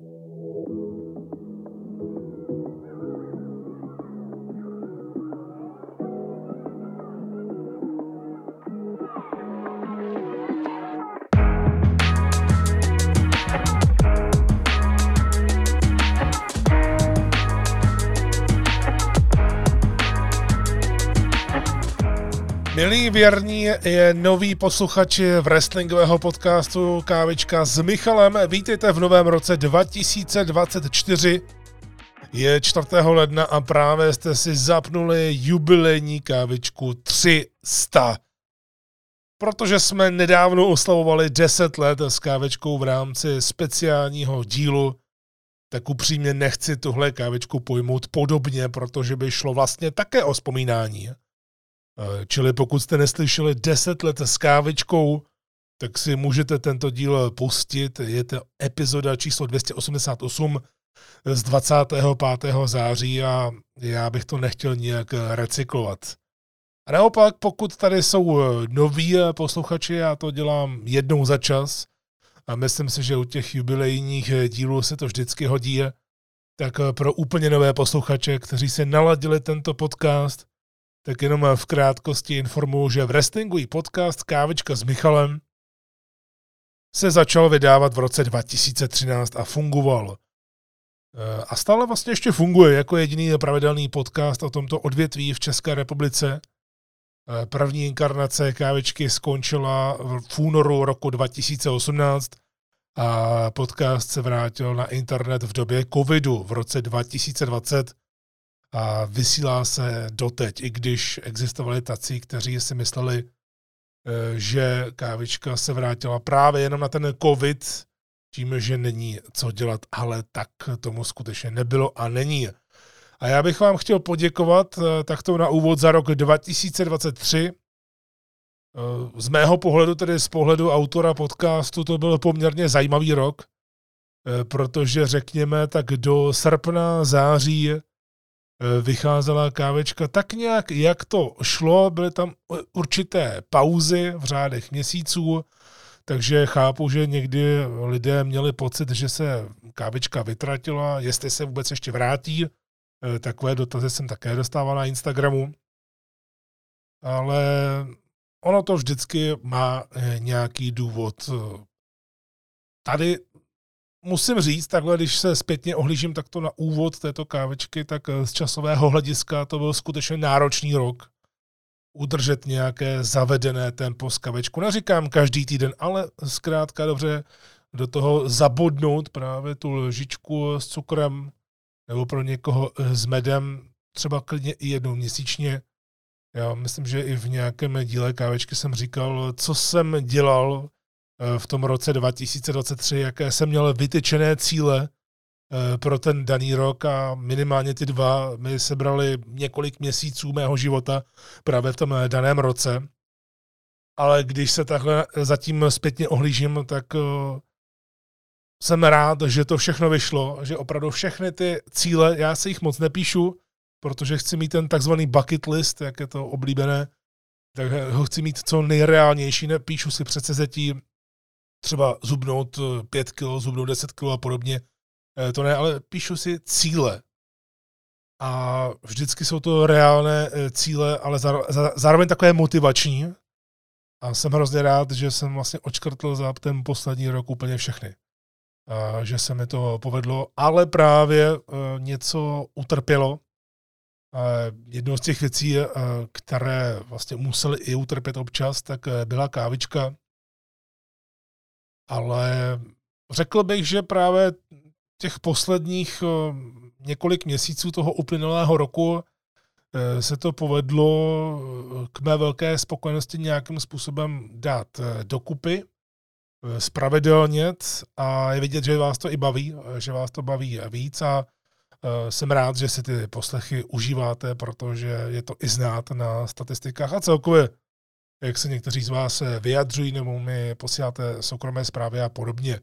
Thank you. Milí věrní je nový posluchači wrestlingového podcastu Kávička s Michalem. Vítejte v novém roce 2024. Je 4. ledna a právě jste si zapnuli jubilejní kávičku 300. Protože jsme nedávno oslavovali 10 let s kávečkou v rámci speciálního dílu, tak upřímně nechci tuhle kávičku pojmout podobně, protože by šlo vlastně také o vzpomínání. Eh, čili pokud jste neslyšeli 10 let s kávičkou, tak si můžete tento díl pustit. Je to epizoda číslo 288 z 25. září a já bych to nechtěl nějak recyklovat. A naopak, pokud tady jsou eh, noví eh, posluchači, já to dělám jednou za čas a myslím si, že u těch jubilejních dílů se to vždycky hodí, tak pro úplně nové posluchače, kteří se naladili tento podcast, tak jenom v krátkosti informuji, že v wrestlingový podcast Kávička s Michalem se začal vydávat v roce 2013 a fungoval. E, a stále vlastně ještě funguje jako jediný pravidelný podcast o tomto odvětví v České republice. E, první inkarnace kávičky skončila v únoru roku 2018 a podcast se vrátil na internet v době covidu v roce 2020 a vysílá se doteď, i když existovali tací, kteří si mysleli, eh, že kávička se vrátila právě jenom na ten covid, tím, že není co dělat, ale tak tomu skutečně nebylo a není. A já bych vám chtěl poděkovat eh, takto na úvod za rok 2023. Eh, z mého pohledu, tedy z pohledu autora podcastu, to byl poměrně zajímavý rok, protože řekněme tak do srpna, září vycházela kávečka tak nějak, jak to šlo, byly tam určité pauzy v řádech měsíců, takže chápu, že někdy lidé měli pocit, že se kávečka vytratila, jestli se vůbec ještě vrátí. Eh, takové dotazy jsem také dostával na Instagramu. Ale ono to vždycky má eh, nějaký důvod. Tady musím říct, takhle, když se zpětně ohlížím takto na úvod této kávečky, tak eh, z časového hlediska to byl skutečně náročný rok. Udržet nějaké zavedené tempo z kavečku. Neříkám každý týden, ale zkrátka dobře do toho zabodnout právě tu lžičku s cukrem nebo pro někoho eh, s medem, třeba klidně i jednou měsíčně. Já myslím, že i v nějakém díle kávečky jsem říkal, co jsem dělal v tom roce 2023, jaké jsem měl vytyčené cíle eh, pro ten daný rok a minimálně ty dva mi sebrali několik měsíců mého života právě v tom daném roce. Ale když se takhle zatím zpětně ohlížím, tak eh, jsem rád, že to všechno vyšlo, že opravdu všechny ty cíle, já se jich moc nepíšu, protože chci mít ten takzvaný bucket list, jak je to oblíbené, tak ho chci mít co nejreálnější, nepíšu si přece zetí třeba zubnout 5 kg, zubnout 10 kg a podobně. Eh, to ne, ale píšu si cíle. A vždycky jsou to reálné eh, cíle, ale zároveň takové motivační. A jsem hrozně rád, že jsem vlastně očkrtl za ten poslední rok úplně všechny. A že se mi to povedlo, ale právě eh, něco utrpělo. A jednou z těch věcí, které vlastně museli i utrpět občas, tak byla kávička, ale řekl bych, že právě těch posledních eh, několik měsíců toho uplynulého roku eh, se to povedlo eh, k mé velké spokojenosti nějakým způsobem dát dokupy, spravedlnět a je vidět, že vás to i baví, že vás to baví víc a jsem rád, že si ty poslechy užíváte, protože je to i znát na statistikách a celkově jak se někteří z vás vyjadřují, nebo mi posíláte soukromé zprávy a podobně.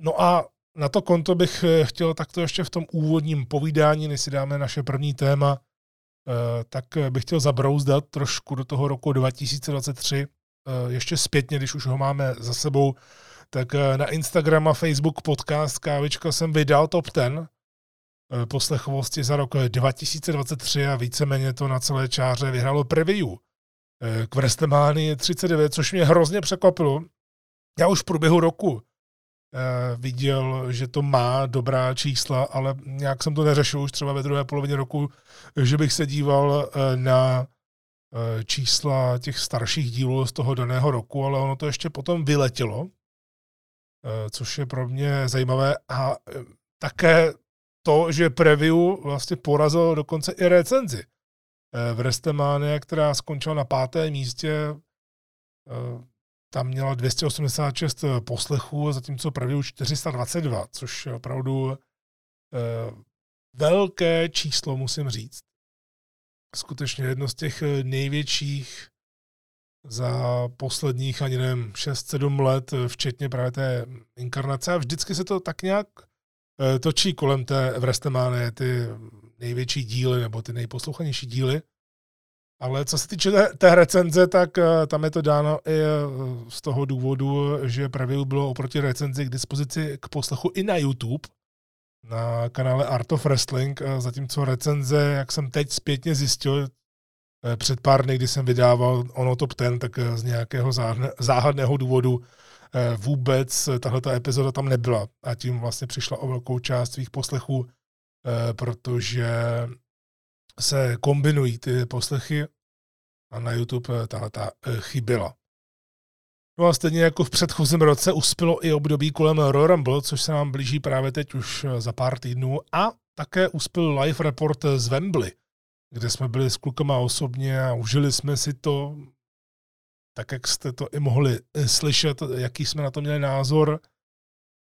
No a na to konto bych eh, chtěl takto ještě v tom úvodním povídání, než si dáme naše první téma, eh, tak bych chtěl zabrouzdat trošku do toho roku 2023, eh, ještě zpětně, když už ho máme za sebou, tak eh, na Instagram a Facebook podcast Kávička jsem vydal top 10 eh, poslechovosti za rok 2023 a víceméně to na celé čáře vyhrálo preview k Wrestlemanii 39, což mě hrozně překvapilo. Já už v průběhu roku viděl, že to má dobrá čísla, ale nějak jsem to neřešil už třeba ve druhé polovině roku, že bych se díval na Eh, čísla těch starších dílů z toho daného roku, ale ono to ještě potom vyletělo, eh, což je pro mě zajímavé. A eh, také to, že preview vlastně porazil dokonce i recenzi. V Restemania, která skončila na pátém místě, tam měla 286 poslechů, zatímco preview 422, což je opravdu velké číslo, musím říct skutečně jedno z těch eh, největších za posledních, ani nevím, 6-7 let, eh, včetně právě té inkarnace. A vždycky se to tak nějak eh, točí kolem té Evrestemane, ty největší díly nebo ty nejposlouchanější díly. Ale co se týče té, recenze, tak tam je to dáno i z toho důvodu, že preview bylo oproti recenzi k dispozici k poslechu i na YouTube na kanále Art of Wrestling, zatímco recenze, jak jsem teď zpětně zjistil, eh, před pár dny, kdy jsem vydával ono top ten, tak eh, z nějakého záhadného důvodu eh, vůbec tahle epizoda tam nebyla a tím vlastně přišla o velkou část svých poslechů, protože se kombinují ty poslechy a na YouTube tahle chyběla. No a stejně jako v předchozím roce uspělo i období kolem Royal Rumble, což se nám blíží právě teď už za pár týdnů a také uspěl live report z Wembley, kde jsme byli s klukama osobně a užili jsme si to, tak jak jste to i mohli slyšet, jaký jsme na to měli názor.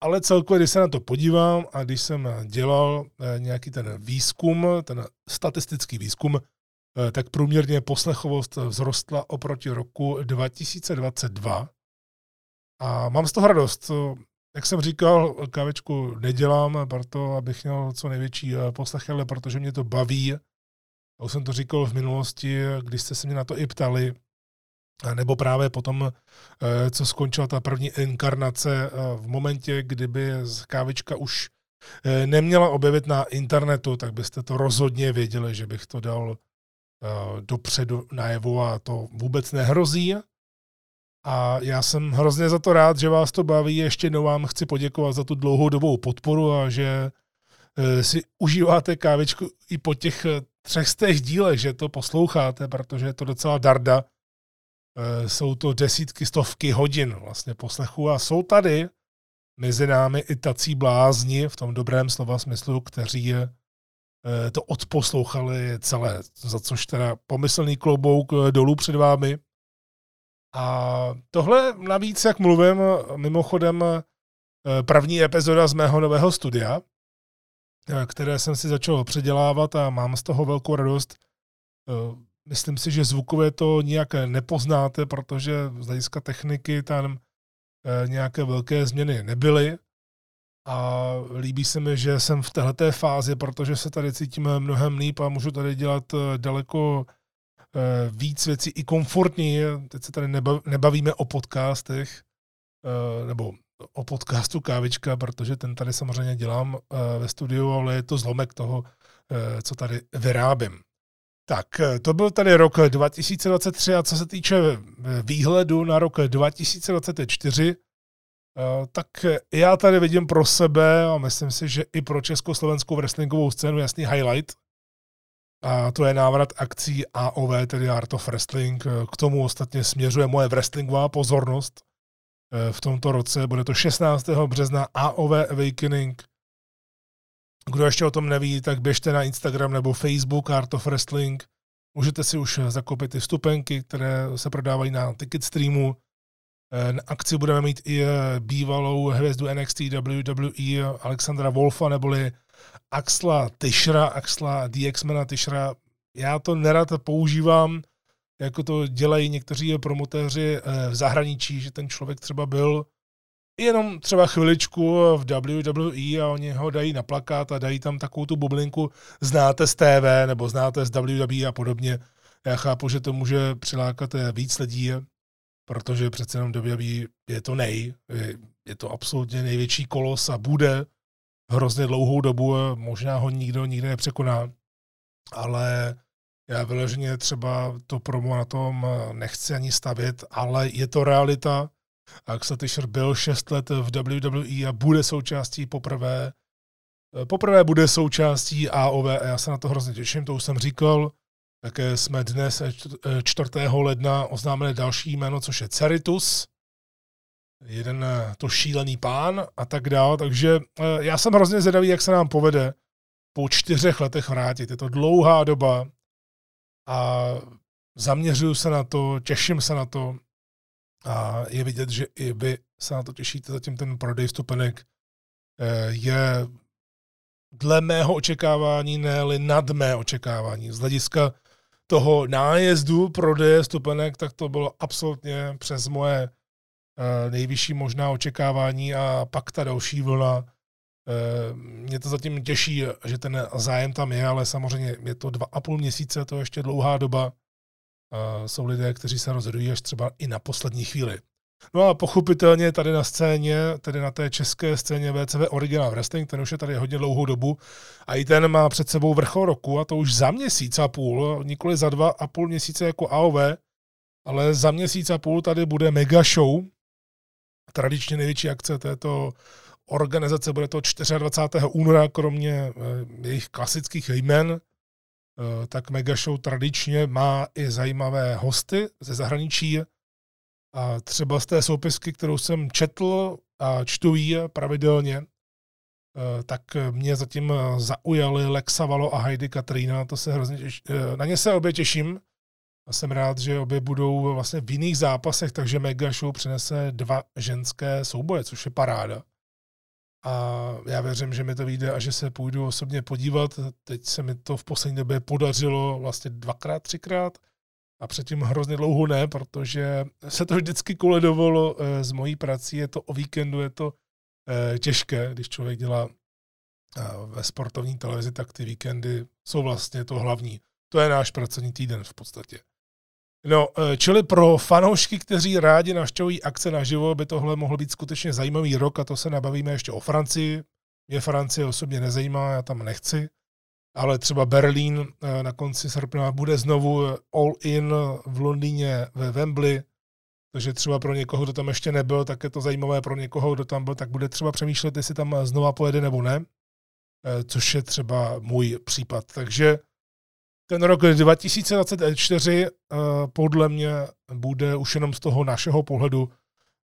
Ale celkově, když se na to podívám a když jsem dělal eh, nějaký ten výzkum, ten statistický výzkum, eh, tak průměrně poslechovost vzrostla oproti roku 2022 a mám z toho radost. Jak jsem říkal, kávečku nedělám proto, abych měl co největší eh, poslech, ale protože mě to baví. Já už jsem to říkal v minulosti, když jste se mě na to i ptali, nebo právě potom, eh, co skončila ta první inkarnace eh, v momentě, kdyby kávička už neměla objevit na internetu, tak byste to rozhodně věděli, že bych to dal dopředu najevo a to vůbec nehrozí. A já jsem hrozně za to rád, že vás to baví. Ještě jednou vám chci poděkovat za tu dlouhodobou podporu a že eh, si užíváte kávičku i po těch eh, třech z těch dílech, že to posloucháte, protože je to docela darda. Eh, jsou to desítky, stovky hodin vlastně poslechu a jsou tady mezi námi i tací blázni v tom dobrém slova smyslu, kteří to odposlouchali celé, za což teda pomyslný klobouk dolů před vámi. A tohle navíc, jak mluvím, mimochodem eh, první epizoda z mého nového studia, eh, které jsem si začal předělávat a mám z toho velkou radost. Eh, myslím si, že zvukově to nijak nepoznáte, protože z hlediska techniky tam nějaké velké změny nebyly. A líbí se mi, že jsem v této fázi, protože se tady cítím mnohem líp a můžu tady dělat daleko Eh, víc věcí i komfortní. Teď se tady nebavíme o podcastech, eh, nebo o podcastu Kávička, protože ten tady samozřejmě dělám eh, ve studiu, ale je to zlomek toho, co tady vyrábím. Tak, to byl tady rok 2023 a co se týče výhledu na rok 2024, tak já tady vidím pro sebe a myslím si, že i pro československou wrestlingovou scénu jasný highlight – a to je návrat akcí AOV, tedy Art of Wrestling. K tomu ostatně směřuje moje wrestlingová pozornost. V tomto roce bude to 16. března AOV Awakening. Kdo ještě o tom neví, tak běžte na Instagram nebo Facebook Art of Wrestling. Můžete si už zakoupit ty vstupenky, které se prodávají na Ticket Streamu. E, na akci budeme mít i bývalou hvězdu NXT WWE Alexandra Wolfa, neboli Axla Tyšra, Axla DXmana Tyšra. Já to nerad používám, jako to dělají někteří promotéři eh, v zahraničí, že ten člověk třeba byl jenom třeba chviličku v WWE a oni ho dají na plakát a dají tam takovou tu bublinku, znáte z TV nebo znáte z WWE a podobně. Já chápu, že to může přilákat víc lidí, protože přece jenom WWE je to nej, je to absolutně největší kolos a bude hrozně dlouhou dobu, možná ho nikdo nikdy nepřekoná, ale já vyloženě třeba to promo na tom nechci ani stavět, ale je to realita. Axel Tischer byl 6 let v WWE a bude součástí poprvé Poprvé bude součástí AOV a já se na to hrozně těším, to už jsem říkal. Také jsme dnes 4. ledna oznámili další jméno, což je Ceritus. Jeden to šílený pán a tak dále. Takže já jsem hrozně zvědavý, jak se nám povede po čtyřech letech vrátit. Je to dlouhá doba a zaměřuju se na to, těším se na to a je vidět, že i vy se na to těšíte, zatím ten prodej vstupenek eh, je dle mého očekávání, ne nad mé očekávání. Z hlediska toho nájezdu prodeje stupenek, tak to bylo absolutně přes moje eh, nejvyšší možná očekávání a pak ta další vlna. Eh, mě to zatím těší, že ten zájem tam je, ale samozřejmě je to dva a půl měsíce, to je ještě dlouhá doba. Jsou lidé, kteří se rozhodují až třeba i na poslední chvíli. No a pochopitelně tady na scéně, tedy na té české scéně VCV Original Wrestling, ten už je tady hodně dlouhou dobu a i ten má před sebou vrchol roku a to už za měsíc a půl, nikoli za dva a půl měsíce jako AOV, ale za měsíc a půl tady bude mega show, tradičně největší akce této organizace, bude to 24. února, kromě eh, jejich klasických jmen, tak Mega Show tradičně má i zajímavé hosty ze zahraničí, a třeba z té soupisky, kterou jsem četl a čtu ji pravidelně, eh, tak mě zatím zaujali Lexa Valo a Heidi Katrina, to se hrozně těš... Eh, na ně se obě těším. A jsem rád, že obě budou vlastně v jiných zápasech, takže Mega Show přinese dva ženské souboje, což je paráda. A já věřím, že mi to vyjde a že se půjdu osobně podívat. Teď se mi to v poslední době podařilo vlastně dvakrát, třikrát a předtím hrozně dlouho ne, protože se to vždycky koledovalo eh, s mojí prací, je to o víkendu, je to eh, těžké, když člověk dělá eh, ve sportovní televizi, tak ty víkendy jsou vlastně to hlavní. To je náš pracovní týden v podstatě. No, čili pro fanoušky, kteří rádi navštěvují akce naživo, by tohle mohl být skutečně zajímavý rok a to se nabavíme ještě o Francii. Mě Francie osobně nezajímá, já tam nechci ale třeba Berlín eh, na konci srpna bude znovu eh, all in v Londýně ve Wembley, takže třeba pro někoho, kdo tam ještě nebyl, tak je to zajímavé pro někoho, kdo tam byl, tak bude třeba přemýšlet, jestli tam znova pojede nebo ne, eh, což je třeba můj případ. Takže ten rok 2024 podle mě bude už jenom z toho našeho pohledu,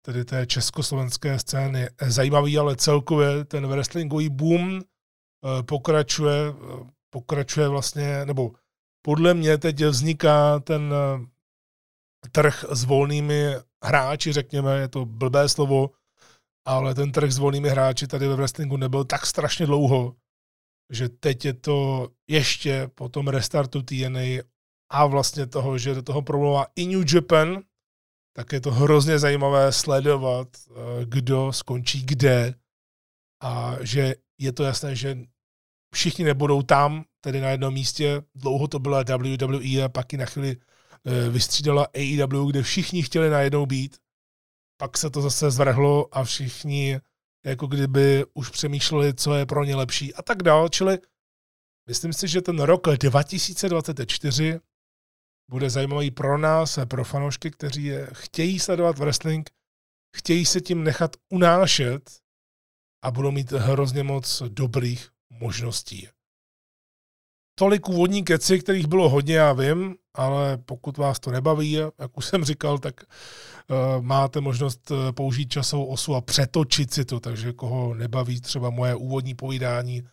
tedy té československé scény, zajímavý, ale celkově ten wrestlingový boom pokračuje pokračuje vlastně, nebo podle mě teď vzniká ten eh, trh s volnými hráči, řekněme, je to blbé slovo, ale ten trh s volnými hráči tady ve wrestlingu nebyl tak strašně dlouho, že teď je to ještě po tom restartu TNA a vlastně toho, že do toho promluvá i New Japan, tak je to hrozně zajímavé sledovat, eh, kdo skončí kde a že je to jasné, že všichni nebudou tam, tedy na jednom místě. Dlouho to byla WWE a pak i na chvíli eh, vystřídala AEW, kde všichni chtěli najednou být. Pak se to zase zvrhlo a všichni jako kdyby už přemýšleli, co je pro ně lepší a tak dál. Čili myslím si, že ten rok 2024 bude zajímavý pro nás, pro fanoušky, kteří je chtějí sledovat wrestling, chtějí se tím nechat unášet a budou mít hrozně moc dobrých možností. Tolik úvodní keci, kterých bylo hodně, já vím, ale pokud vás to nebaví, jak už jsem říkal, tak uh, máte možnost uh, použít časovou osu a přetočit si to, takže koho nebaví třeba moje úvodní povídání, uh,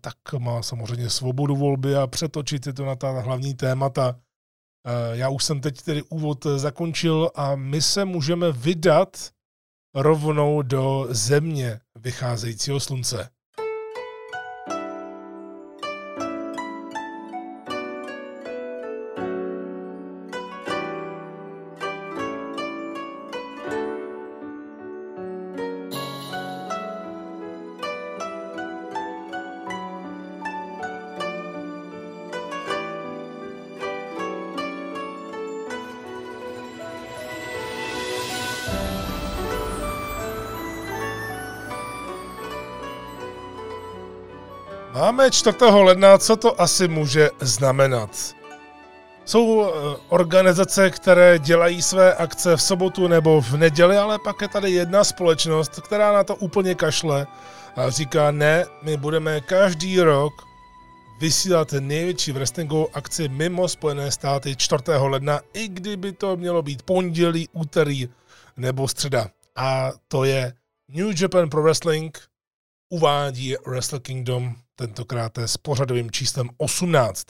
tak má samozřejmě svobodu volby a přetočit si to na ta hlavní témata. Já už jsem teď tedy úvod zakončil a my se můžeme vydat rovnou do země vycházejícího slunce. Máme 4. ledna, co to asi může znamenat? Jsou eh, organizace, které dělají své akce v sobotu nebo v neděli, ale pak je tady jedna společnost, která na to úplně kašle a říká ne, my budeme každý rok vysílat největší wrestlingovou akci mimo Spojené státy 4. ledna, i kdyby to mělo být pondělí, úterý nebo středa. A to je New Japan Pro Wrestling uvádí Wrestle Kingdom tentokrát s pořadovým číslem 18.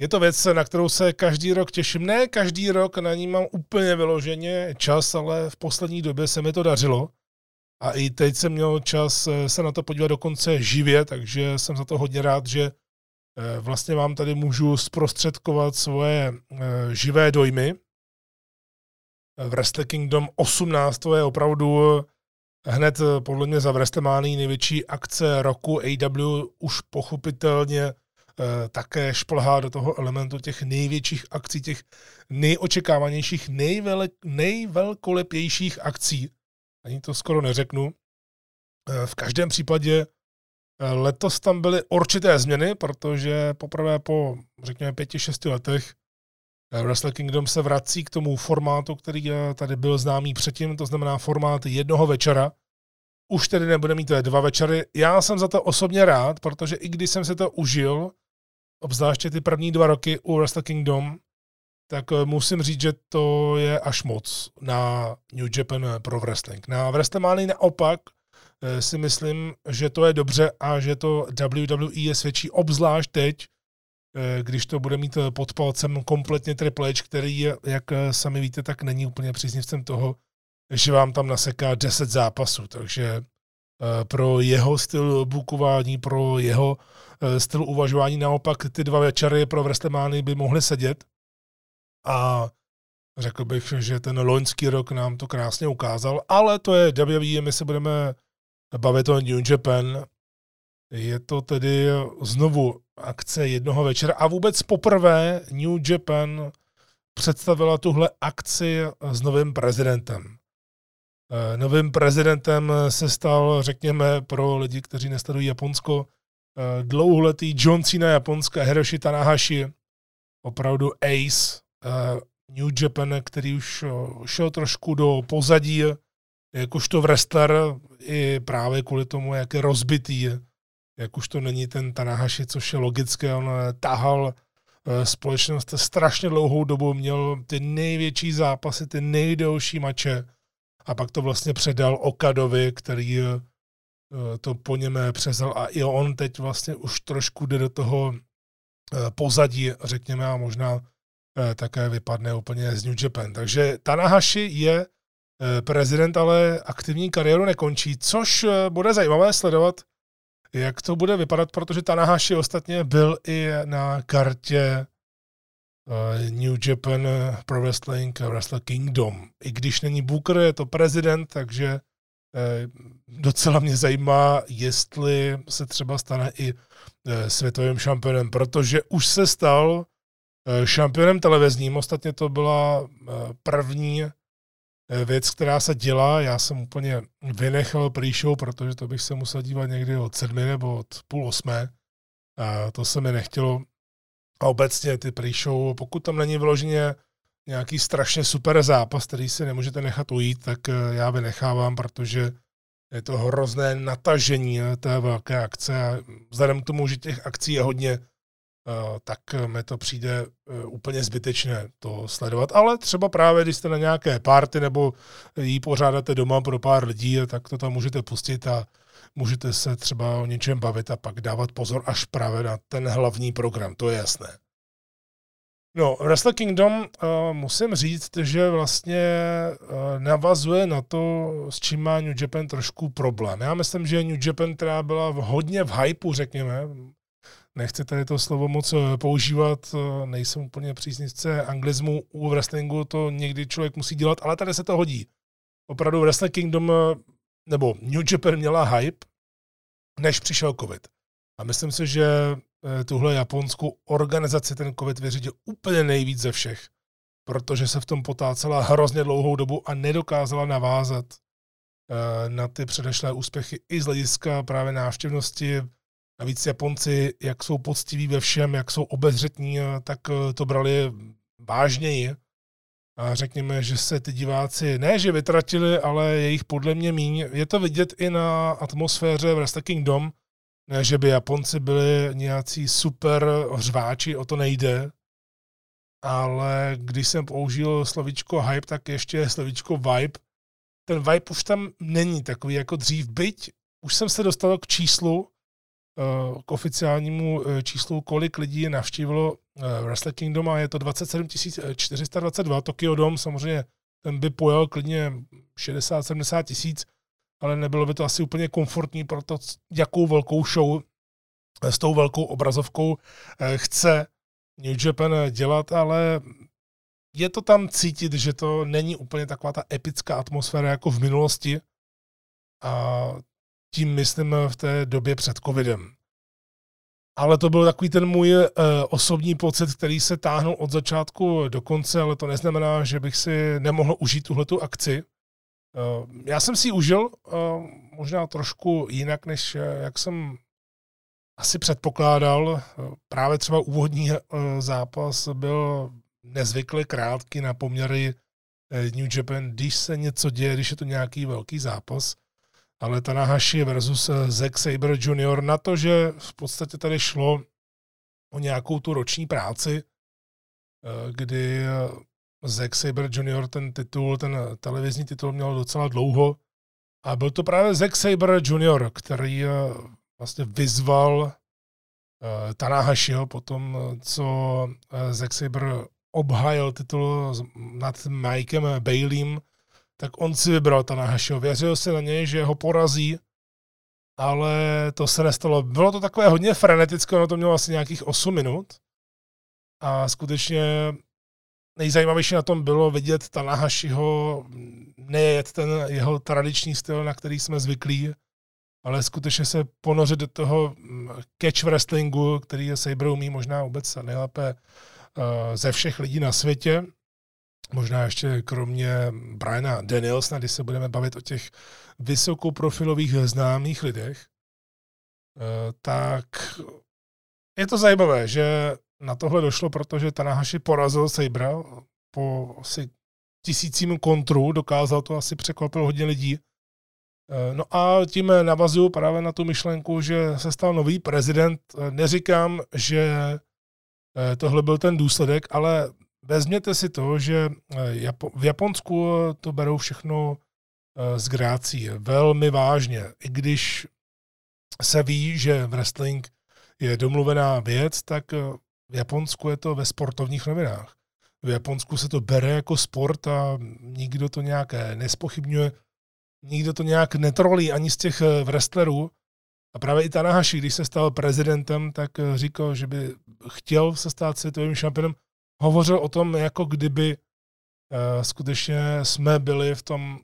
Je to věc, na kterou se každý rok těším. Ne každý rok na ní mám úplně vyloženě čas, ale v poslední době se mi to dařilo. A i teď jsem měl čas eh, se na to podívat dokonce živě, takže jsem za to hodně rád, že eh, vlastně vám tady můžu zprostředkovat svoje eh, živé dojmy. V Wrestle Kingdom 18 to je opravdu hned podle mě za WrestleMania největší akce roku AW už pochopitelně Eh, také šplhá do toho elementu těch největších akcí, těch nejočekávanějších, nejvele, nejvelkolepějších akcí. Ani to skoro neřeknu. Eh, v každém případě eh, letos tam byly určité změny, protože poprvé po, řekněme, pěti, šesti letech Wrestle Kingdom se vrací k tomu formátu, který tady byl známý předtím, to znamená formát jednoho večera. Už tedy nebude mít dva večery. Já jsem za to osobně rád, protože i když jsem se to užil, obzvláště ty první dva roky u Wrestle Kingdom, tak eh, musím říct, že to je až moc na New Japan eh, Pro Wrestling. Na WrestleMania naopak eh, si myslím, že to je dobře a že to WWE je svědčí obzvlášť teď, když to bude mít pod palcem kompletně Triple H, který, jak sami víte, tak není úplně příznivcem toho, že vám tam naseká 10 zápasů. Takže pro jeho styl bukování, pro jeho Eh, styl uvažování. Naopak ty dva večery pro WrestleMania by mohly sedět. A řekl bych, že ten loňský rok nám to krásně ukázal, ale to je WWE, my se budeme bavit o New Japan. Je to tedy znovu akce jednoho večera a vůbec poprvé New Japan představila tuhle akci s novým prezidentem. Eh, novým prezidentem se stal, řekněme, pro lidi, kteří nesledují Japonsko, Eh, dlouholetý John Cena Japonska, Hiroshi Tanahashi, opravdu ace uh, New Japan, který už šel trošku do pozadí, jakožto wrestler, i právě kvůli tomu, jak je rozbitý, jak už to není ten Tanahashi, což je logické, on tahal uh, společnost strašně dlouhou dobu, měl ty největší zápasy, ty nejdelší mače a pak to vlastně předal Okadovi, který Eh, to po něm přezal a i on teď vlastně už trošku jde do toho eh, pozadí, řekněme, a možná eh, také vypadne úplně z New Japan. Takže Tanahashi je prezident, ale aktivní kariéru nekončí, což bude zajímavé sledovat, jak to bude vypadat, protože Tanahashi ostatně byl i na kartě New Japan Pro Wrestling Wrestle Kingdom. I když není Booker, je to prezident, takže Eh, docela mě zajímá, jestli se třeba stane i eh, světovým šampionem, protože už se stal eh, šampionem televizním. Ostatně to byla první věc, která se dělá. Já jsem úplně vynechal pre-show, protože to bych se musel dívat někdy od sedmi nebo od půl osmé. A to se mi nechtělo. A obecně ty pre-show, pokud tam není vyloženě nějaký strašně super zápas, který si nemůžete nechat ujít, tak eh, já vynechávám, protože je to hrozné natažení eh, té velké akce a vzhledem k tomu, že těch akcí je hodně, eh, tak mi to přijde úplně zbytečné to sledovat. Ale třeba právě, když jste na nějaké party nebo jí pořádáte doma pro pár lidí, tak to tam můžete pustit a můžete se třeba o něčem bavit a pak dávat pozor až právě na ten hlavní program, to je jasné. No, Wrestle Kingdom uh, musím říct, že vlastně uh, navazuje na to, s čím má New Japan trošku problém. Já myslím, že New Japan, která byla hodně v hypeu, řekněme, nechci tady to slovo moc eh, používat, uh, nejsem úplně příznivce anglizmu u wrestlingu, to někdy člověk musí dělat, ale tady se to hodí. Opravdu Wrestle Kingdom, nebo New Japan měla hype, než přišel covid. A myslím si, že Eh, tuhle japonskou organizaci ten COVID vyřídil úplně nejvíc ze všech, protože se v tom potácela hrozně dlouhou dobu a nedokázala navázat eh, na ty předešlé úspěchy i z hlediska právě návštěvnosti. Navíc Japonci, jak jsou poctiví ve všem, jak jsou obezřetní, tak to brali vážněji. A řekněme, že se ty diváci ne, že vytratili, ale je jich podle mě míň. Je to vidět i na atmosféře v Wrestle Kingdom, ne, že by Japonci byli nějací super hřváči, o to nejde. Ale když jsem použil slovíčko hype, tak ještě slovíčko vibe. Ten vibe už tam není takový jako dřív, byť už jsem se dostal k číslu, eh, k oficiálnímu eh, číslu, kolik lidí navštívilo eh, Wrestle Kingdom a je to 27 422. Tokyo Dome samozřejmě ten by pojel klidně 60-70 tisíc, ale nebylo by to asi úplně komfortní pro to, jakou velkou show s tou velkou obrazovkou chce New Japan dělat, ale je to tam cítit, že to není úplně taková ta epická atmosféra jako v minulosti. A tím myslím v té době před covidem. Ale to byl takový ten můj uh, osobní pocit, který se táhnul od začátku do konce, ale to neznamená, že bych si nemohl užít tuhletu akci. Uh, já jsem si ji užil možná trošku jinak, než jak jsem asi předpokládal. Právě třeba úvodní zápas byl nezvykle krátký na poměry New Japan, když se něco děje, když je to nějaký velký zápas ale Tanahashi versus eh, Zack Saber Jr. na to, že v podstatě tady šlo o nějakou tu roční práci, eh, kdy eh, Zack Saber Jr. ten titul, ten televizní titul měl docela dlouho a byl to právě Zack Saber Jr., který vlastně vyzval Tanahashiho potom, co Zack Saber obhájil titul nad Mikem Baileym, tak on si vybral Tanahashiho. Věřil si na něj, že ho porazí, ale to se nestalo. Bylo to takové hodně frenetické, ono to mělo asi nějakých 8 minut a skutečně nejzajímavější na tom bylo vidět Tanahashiho nejet ten jeho tradiční styl, na který jsme zvyklí, ale skutečně se ponořit do toho mm, catch wrestlingu, který je Saber umí možná vůbec nejlépe eh, ze všech lidí na světě možná ještě kromě Briana Danielsna, když se budeme bavit o těch vysokoprofilových známých lidech, eh, tak je to zajímavé, že na tohle došlo, protože Tanahashi porazil Sabra po asi tisícím kontru, dokázal to asi překvapil hodně lidí. Eh, no a tím navazuju právě na tu myšlenku, že se stal nový prezident. Eh, neříkám, že tohle byl ten důsledek, ale vezměte si to, že eh, v Japonsku to berou všechno eh, z grácí velmi vážně. I když se ví, že wrestling je domluvená věc, tak eh, v Japonsku je to ve sportovních novinách. V Japonsku se to bere jako sport a nikdo to nějak nespochybňuje, nikdo to nějak netrolí ani z těch wrestlerů. A právě i Tanahashi, když se stal prezidentem, tak říkal, že by chtěl se stát světovým šampionem hovořil o tom, jako kdyby uh, skutečně jsme byli v tom uh,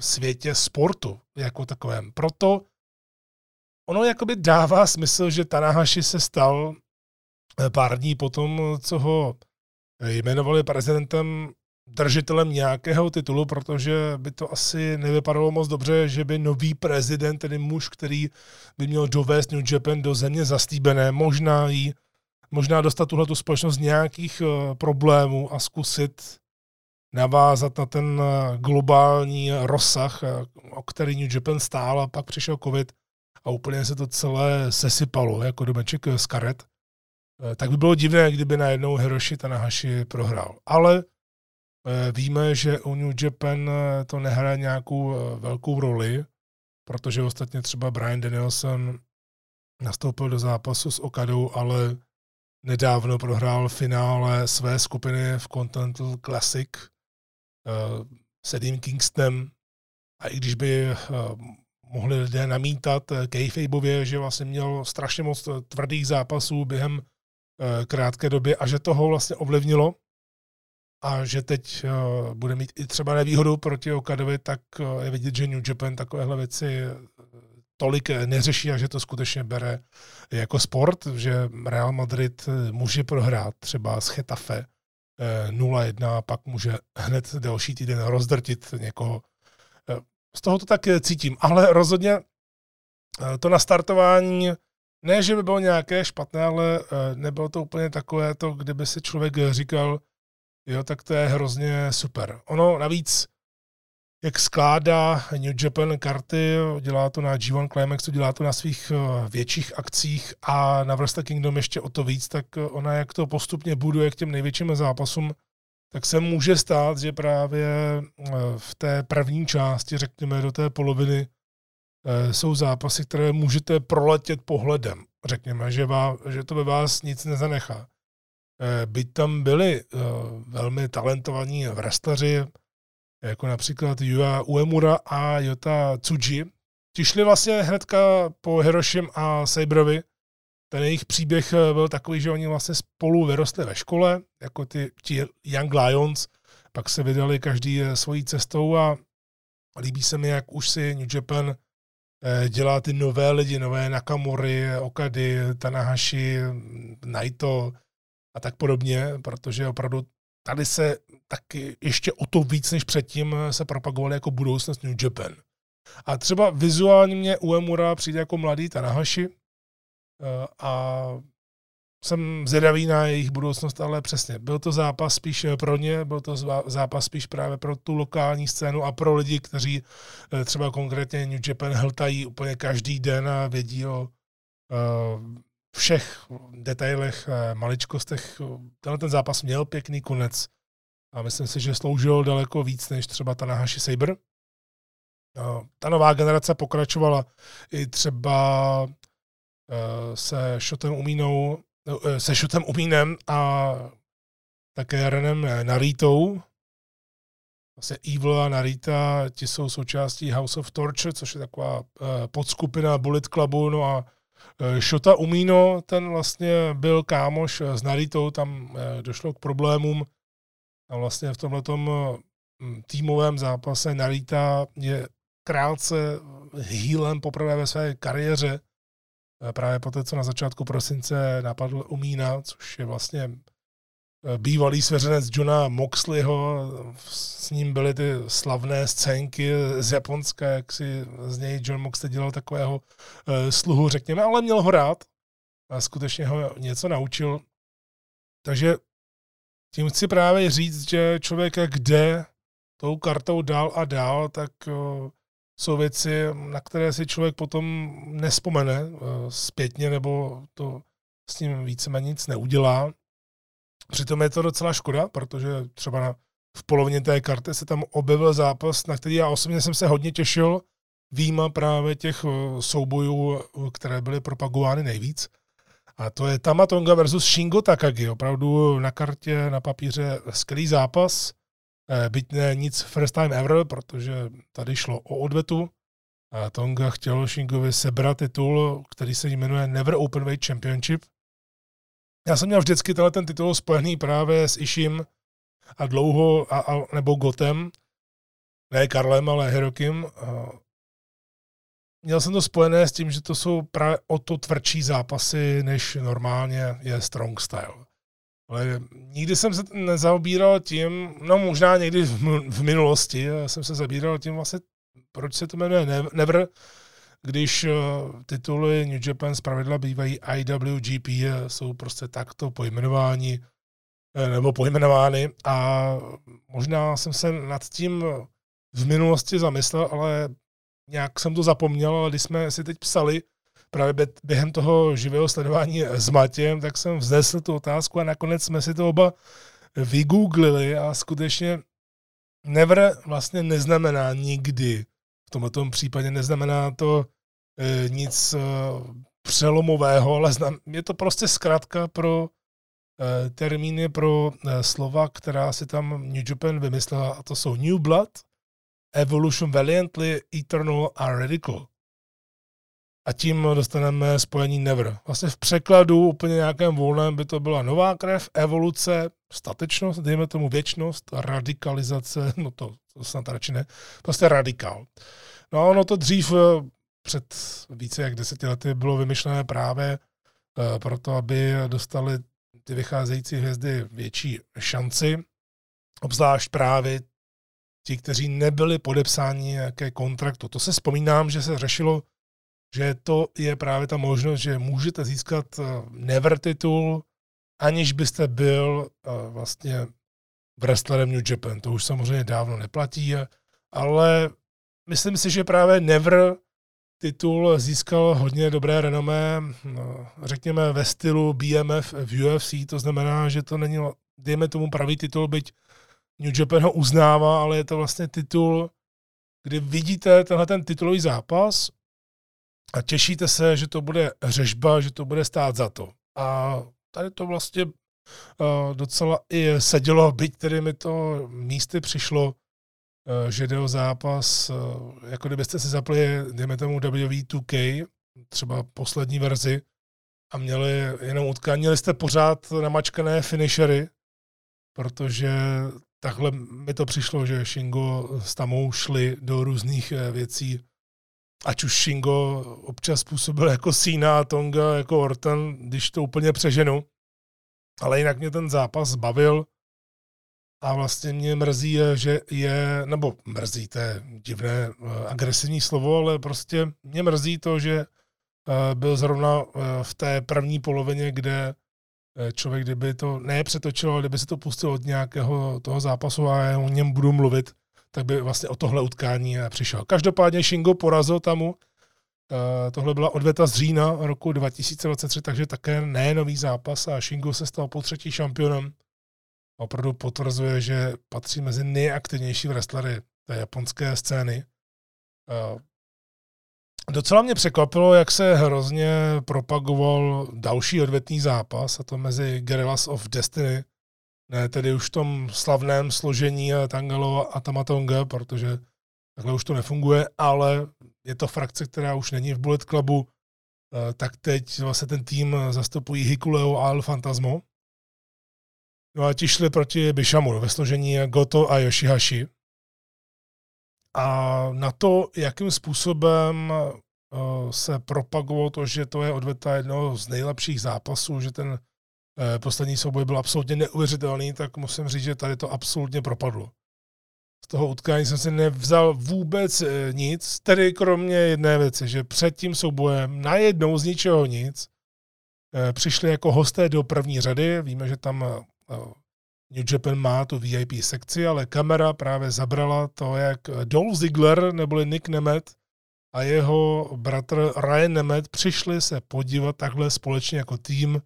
světě sportu jako takovém. Proto ono jakoby dává smysl, že Tanahashi se stal uh, pár dní potom, co ho jmenovali prezidentem držitelem nějakého titulu, protože by to asi nevypadalo moc dobře, že by nový prezident, tedy muž, který by měl dovést New Japan do země zastýbené, možná jí možná dostat tuhle společnost z nějakých uh, problémů a zkusit navázat na ten uh, globální rozsah, uh, o který New Japan stál a pak přišel covid a úplně se to celé sesypalo jako domeček z karet. Tak by bylo divné, kdyby najednou Hiroshi Tanahashi prohrál. Ale víme, že u New Japan to nehraje nějakou velkou roli, protože ostatně třeba Brian Danielson nastoupil do zápasu s Okadou, ale nedávno prohrál finále své skupiny v Continental Classic uh, s Eddie Kingstonem a i když by uh, mohli lidé namítat uh, Kejfejbově, že vlastně měl strašně moc tvrdých zápasů během uh, krátké doby a že toho vlastně ovlivnilo. A že teď uh, bude mít i třeba nevýhodu proti Okadovi, tak je vidět, že New Japan takovéhle věci tolik neřeší a že to skutečně bere jako sport, že Real Madrid může prohrát třeba z Chetafe 0-1 a pak může hned další týden rozdrtit někoho. Z toho to tak cítím, ale rozhodně to nastartování ne, že by bylo nějaké špatné, ale nebylo to úplně takové to, kdyby si člověk říkal, jo, tak to je hrozně super. Ono navíc, jak skládá New Japan karty, dělá to na G1 Climaxu, dělá to na svých větších akcích a na Wrestle Kingdom ještě o to víc, tak ona jak to postupně buduje k těm největším zápasům, tak se může stát, že právě v té první části, řekněme do té poloviny, Eh, jsou zápasy, které můžete proletět pohledem. Řekněme, že, vás, že to ve vás nic nezanechá. Eh, byť tam byli eh, velmi talentovaní wrestleri, jako například Yua Uemura a Jota Tsuji, ti šli vlastně hnedka po Hiroshim a Sabrovi. Ten jejich příběh byl takový, že oni vlastně spolu vyrostli ve škole, jako ty, ti Young Lions, pak se vydali každý svojí cestou a líbí se mi, jak už si New Japan Eh, dělá ty nové lidi, nové Nakamory, Okady, Tanahashi, Naito a tak podobně, protože opravdu tady se taky ještě o to víc než předtím se propagovali jako budoucnost New Japan. A třeba vizuálně mě Uemura přijde jako mladý Tanahashi eh, a jsem zvědavý na jejich budoucnost, ale přesně, byl to zápas spíš eh, pro ně, byl to zápas spíš právě pro tu lokální scénu a pro lidi, kteří eh, třeba konkrétně New Japan hltají úplně každý den a vědí o všech detailech, maličkostech. Tenhle ten zápas měl pěkný konec a myslím si, že sloužil daleko víc než třeba ta Nahashi Saber. Ta nová generace pokračovala i třeba se Shotem Umínou No, eh, se Shotem Umínem a také Renem Naritou. Vlastně Evil a Narita, ti jsou součástí House of Torture, což je taková eh, podskupina Bullet Clubu, no a eh, Shota Umino, ten vlastně byl kámoš s Naritou, tam došlo k problémům a vlastně v tomhletom týmovém zápase Narita je krátce healem poprvé ve své kariéře Eh, právě po té, co na začátku prosince napadl Umína, což je vlastně eh, bývalý svěřenec Johna Moxleyho, s ním byly ty slavné scénky z Japonska, jak si z něj John Moxley dělal takového uh, sluhu, řekněme, ale měl ho rád a skutečně ho něco naučil. Takže tím chci právě říct, že člověk jak jde tou kartou dál a dál, tak uh, jsou věci, na které si člověk potom nespomene eh, zpětně, nebo to s ním víceméně nic neudělá. Přitom je to docela škoda, protože třeba na, v polovině té karty se tam objevil zápas, na který já osobně jsem se hodně těšil, výjima právě těch eh, soubojů, které byly propagovány nejvíc. A to je Tamatonga versus Shingo Takagi. Opravdu na kartě, na papíře skvělý zápas. Eh, byť ne nic first time ever, protože tady šlo o odvetu. A Tonga chtěl Shingovi sebrat titul, který se jmenuje Never Openweight Championship. Já jsem měl vždycky tenhle ten titul spojený právě s Ishim a dlouho, a, a, nebo Gotem, ne Karlem, ale Hirokim. Měl jsem to spojené s tím, že to jsou právě o to tvrdší zápasy, než normálně je Strong Style. Ale nikdy jsem se nezaobíral tím, no možná někdy v minulosti jsem se zabíral tím vlastně, proč se to jmenuje Never, když eh, tituly New Japan pravidla bývají IWGP, jsou prostě takto pojmenováni eh, nebo pojmenovány a možná jsem se nad tím v minulosti zamyslel, ale nějak jsem to zapomněl, ale když jsme si teď psali právě během toho živého sledování s Matějem, tak jsem vznesl tu otázku a nakonec jsme si to oba vygooglili a skutečně never vlastně neznamená nikdy. V tomto případě neznamená to e, nic e, přelomového, ale je to prostě zkrátka pro e, termíny, pro slova, která si tam New Japan vymyslela a to jsou New Blood, Evolution Valiantly, Eternal a Radical a tím dostaneme spojení never. Vlastně v překladu úplně nějakém volném by to byla nová krev, evoluce, statečnost, dejme tomu věčnost, radikalizace, no to, to snad radši ne, prostě radikál. No ono to dřív eh, před více jak deseti lety bylo vymyšlené právě uh, proto, aby dostali ty vycházející hvězdy větší šanci, obzvlášť právě ti, kteří nebyli podepsáni nějaké kontraktu. To se vzpomínám, že se řešilo že to je právě ta možnost, že můžete získat eh, never titul, aniž byste byl eh, vlastně wrestlerem New Japan. To už samozřejmě dávno neplatí, ale myslím si, že právě never titul získal hodně dobré renomé, no, řekněme ve stylu BMF v UFC, to znamená, že to není, dejme tomu pravý titul, byť New Japan ho uznává, ale je to vlastně titul, kdy vidíte tenhle ten titulový zápas a těšíte se, že to bude řežba, že to bude stát za to. A tady to vlastně uh, docela i sedělo, byť tedy mi to místy přišlo, uh, že jde o zápas, uh, jako kdybyste si zapli, dejme tomu WWE 2K, třeba poslední verzi, a měli jenom utkání, měli jste pořád namačkané finishery, protože takhle mi to přišlo, že Shingo s Tamou šli do různých věcí, ať už Shingo občas působil jako Sina Tonga jako Orton, když to úplně přeženu. Ale jinak mě ten zápas bavil a vlastně mě mrzí, že je, nebo mrzí, to je divné eh, agresivní slovo, ale prostě mě mrzí to, že eh, byl zrovna eh, v té první polovině, kde člověk, kdyby to ne přetočil, ale kdyby se to pustil od nějakého toho zápasu a já o něm budu mluvit, tak by vlastně o tohle utkání přišel. Každopádně Shingo porazil tamu. Eh, tohle byla odveta z října roku 2023, takže také ne nový zápas a Shingo se stal po třetí šampionem. Opravdu potvrzuje, že patří mezi nejaktivnější wrestlery té japonské scény. Docela mě překvapilo, jak se hrozně propagoval další odvetný zápas, a to mezi Guerrillas of Destiny ne tedy už v tom slavném složení Tangalo a Tamatonga, protože takhle už to nefunguje, ale je to frakce, která už není v Bullet Clubu, eh, tak teď vlastně ten tým zastupují Hikuleo a El Fantasmo. No a ti šli proti Bishamu ve složení Goto a Yoshihashi. A na to, jakým způsobem eh, se propagovalo to, že to je odveta jednoho z nejlepších zápasů, že ten Eh, poslední souboj byl absolutně neuvěřitelný, tak musím říct, že tady to absolutně propadlo. Z toho utkání jsem si nevzal vůbec eh, nic, tedy kromě jedné věci, že před tím soubojem najednou z ničeho nic eh, přišli jako hosté do první řady. Víme, že tam New Japan má tu VIP sekci, ale kamera právě zabrala to, jak Dolph Ziggler neboli Nick Nemeth a jeho bratr Ryan Nemeth přišli se podívat takhle společně jako tým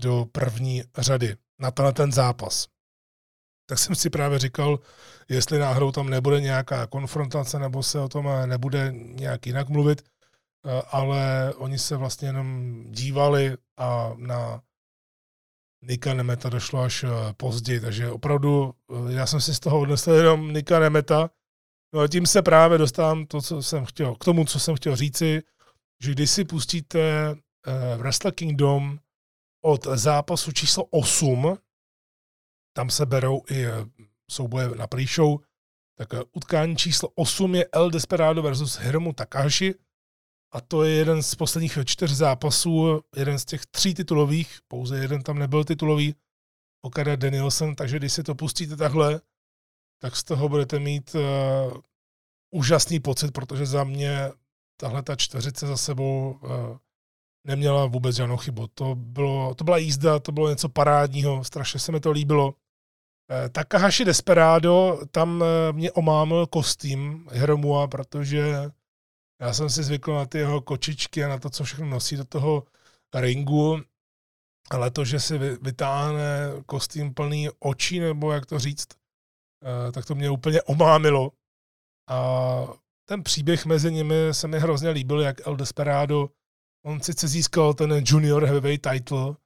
do první řady na tenhle ten zápas. Tak jsem si právě říkal, jestli náhodou tam nebude nějaká konfrontace nebo se o tom nebude nějak jinak mluvit, eh, ale oni se vlastně jenom dívali a na Nika Nemeta došlo až eh, později, takže opravdu eh, já jsem si z toho odnesl jenom Nika Nemeta. No a tím se právě dostávám to, co jsem chtěl, k tomu, co jsem chtěl říci, že když si pustíte Wrestle Kingdom od zápasu číslo 8, tam se berou i souboje na pre-show, tak utkání číslo 8 je El Desperado versus Hiromu Takahashi a to je jeden z posledních čtyř zápasů, jeden z těch tří titulových, pouze jeden tam nebyl titulový, Okada Danielson, takže když si to pustíte takhle, tak z toho budete mít uh, úžasný pocit, protože za mě tahle ta čtveřice za sebou uh, neměla vůbec žádnou chybu. To, bylo, to byla jízda, to bylo něco parádního, strašně se mi to líbilo. Eh, Takahashi Desperado, tam eh, mě omámil kostým Hiromua, protože já jsem si zvykl na ty jeho kočičky a na to, co všechno nosí do toho ringu, ale to, že si vytáhne kostým plný očí, nebo jak to říct, eh, tak to mě úplně omámilo. A ten příběh mezi nimi se mi hrozně líbil, jak El Desperado On sice získal ten junior heavyweight title,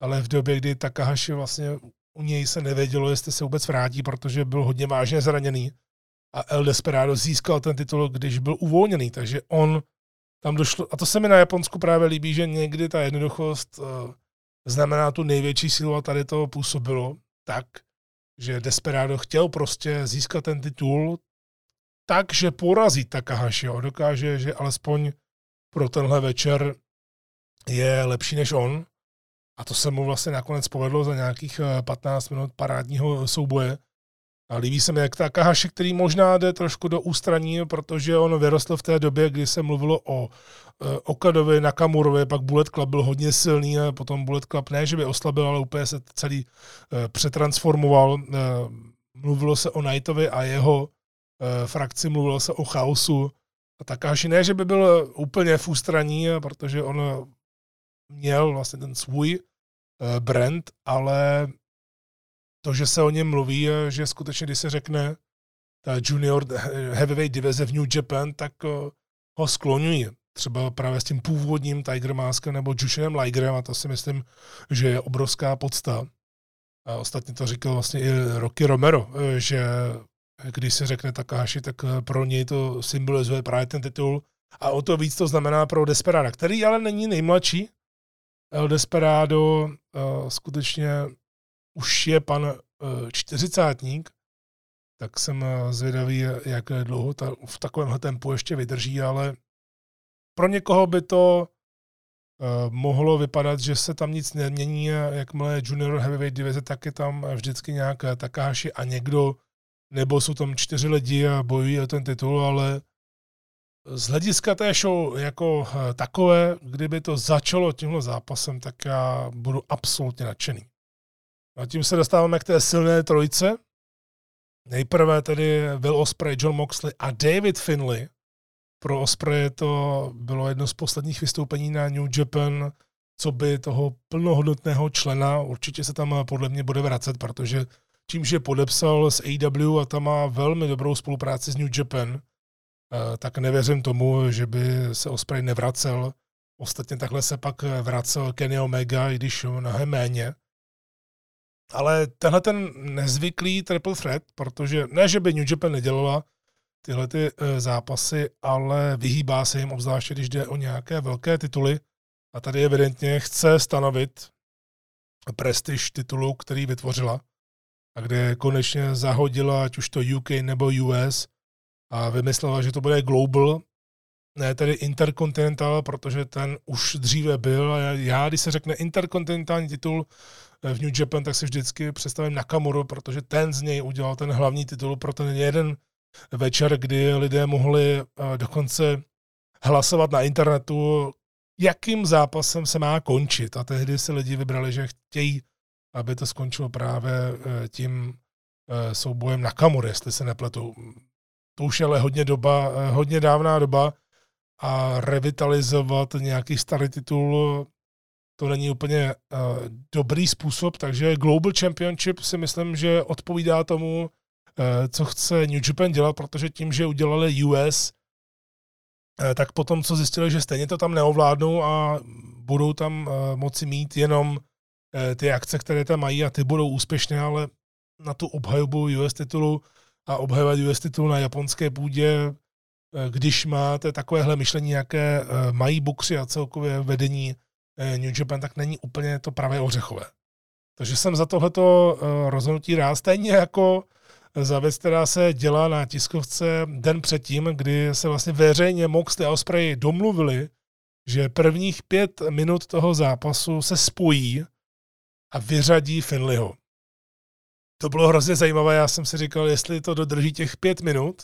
ale v době, kdy Takahashi vlastně u něj se nevědělo, jestli se vůbec vrátí, protože byl hodně vážně zraněný. A El Desperado získal ten titul, když byl uvolněný, takže on tam došlo, a to se mi na Japonsku právě líbí, že někdy ta jednoduchost uh, znamená tu největší sílu a tady to působilo tak, že Desperado chtěl prostě získat ten titul tak, že porazí Takahashiho, dokáže, že alespoň pro tenhle večer je lepší než on. A to se mu vlastně nakonec povedlo za nějakých 15 eh, minut parádního souboje. A líbí se mi, jak Takahashi, který možná jde trošku do ústraní, protože on vyrostl v té době, kdy se mluvilo o e, Okadovi, Nakamurovi, pak Bullet Club byl hodně silný a potom Bullet Club ne, že by oslabil, ale úplně se celý e, přetransformoval. E, mluvilo se o Knightovi a jeho frakci, mluvilo se o chaosu. A Takahashi ne, že by byl úplně v ústraní, protože on měl vlastně ten svůj brand, ale to, že se o něm mluví, že skutečně, když se řekne ta junior heavyweight divize v New Japan, tak eh, ho skloňují. Třeba právě s tím původním Tiger Maskem nebo Jushinem Ligerem a to si myslím, že je obrovská podsta. A ostatně to říkal vlastně i Rocky Romero, eh, že když se řekne Takahashi, tak eh, pro něj to symbolizuje právě ten titul a o to víc to znamená pro Desperada, který ale není nejmladší. El Desperado skutečně už je pan eh, čtyřicátník, tak jsem eh, zvědavý, jak dlouho ta, v takovémhle tempu ještě vydrží, ale pro někoho by to uh, mohlo vypadat, že se tam nic nemění, jakmile junior heavyweight divize, tak je tam vždycky nějak Takáši a někdo, nebo jsou tam čtyři lidi a bojují o ten titul, ale z hlediska té show jako takové, kdyby to začalo tímhle zápasem, tak já budu absolutně nadšený. A tím se dostáváme k té silné trojce. Nejprve tedy Will Osprey, John Moxley a David Finley. Pro Osprey to bylo jedno z posledních vystoupení na New Japan, co by toho plnohodnotného člena. Určitě se tam podle mě bude vracet, protože tím, že podepsal s AW a tam má velmi dobrou spolupráci s New Japan, eh, tak nevěřím tomu, že by se Osprey nevracel. Ostatně takhle se pak vracel Kenny Omega, i když mnohem méně. Ale tenhle ten nezvyklý triple threat, protože ne, že by New Japan nedělala tyhle ty e, zápasy, ale vyhýbá se jim, obzvláště když jde o nějaké velké tituly. A tady evidentně chce stanovit prestiž titulu, který vytvořila a kde konečně zahodila, ať už to UK nebo US, a vymyslela, že to bude global, ne tedy interkontinental, protože ten už dříve byl. A já, když se řekne interkontinentální titul, v New Japan, tak si vždycky představím Nakamura, protože ten z něj udělal ten hlavní titul pro ten jeden večer, kdy lidé mohli eh, dokonce hlasovat na internetu, jakým zápasem se má končit. A tehdy si lidi vybrali, že chtějí, aby to skončilo právě eh, tím eh, soubojem Nakamura, jestli se nepletu. To už je ale hodně doba, hodně dávná doba a revitalizovat nějaký starý titul to není úplně uh, dobrý způsob, takže Global Championship si myslím, že odpovídá tomu, uh, co chce New Japan dělat, protože tím, že udělali US, uh, eh, tak potom, co zjistili, že stejně to tam neovládnou a budou tam uh, moci mít jenom uh, ty akce, které tam mají a ty budou úspěšné, ale na tu obhajobu US titulu a obhajovat US titul na japonské půdě, když máte takovéhle myšlení, jaké mají bukři a celkově vedení Eh, New Japan, tak není úplně to pravé ořechové. Takže jsem za tohleto eh, rozhodnutí rád, stejně jako za věc, která se dělá na tiskovce den předtím, kdy se vlastně veřejně Moxley a Osprey domluvili, že prvních pět minut toho zápasu se spojí a vyřadí Finleyho. To bylo hrozně zajímavé, já jsem si říkal, jestli to dodrží těch pět minut,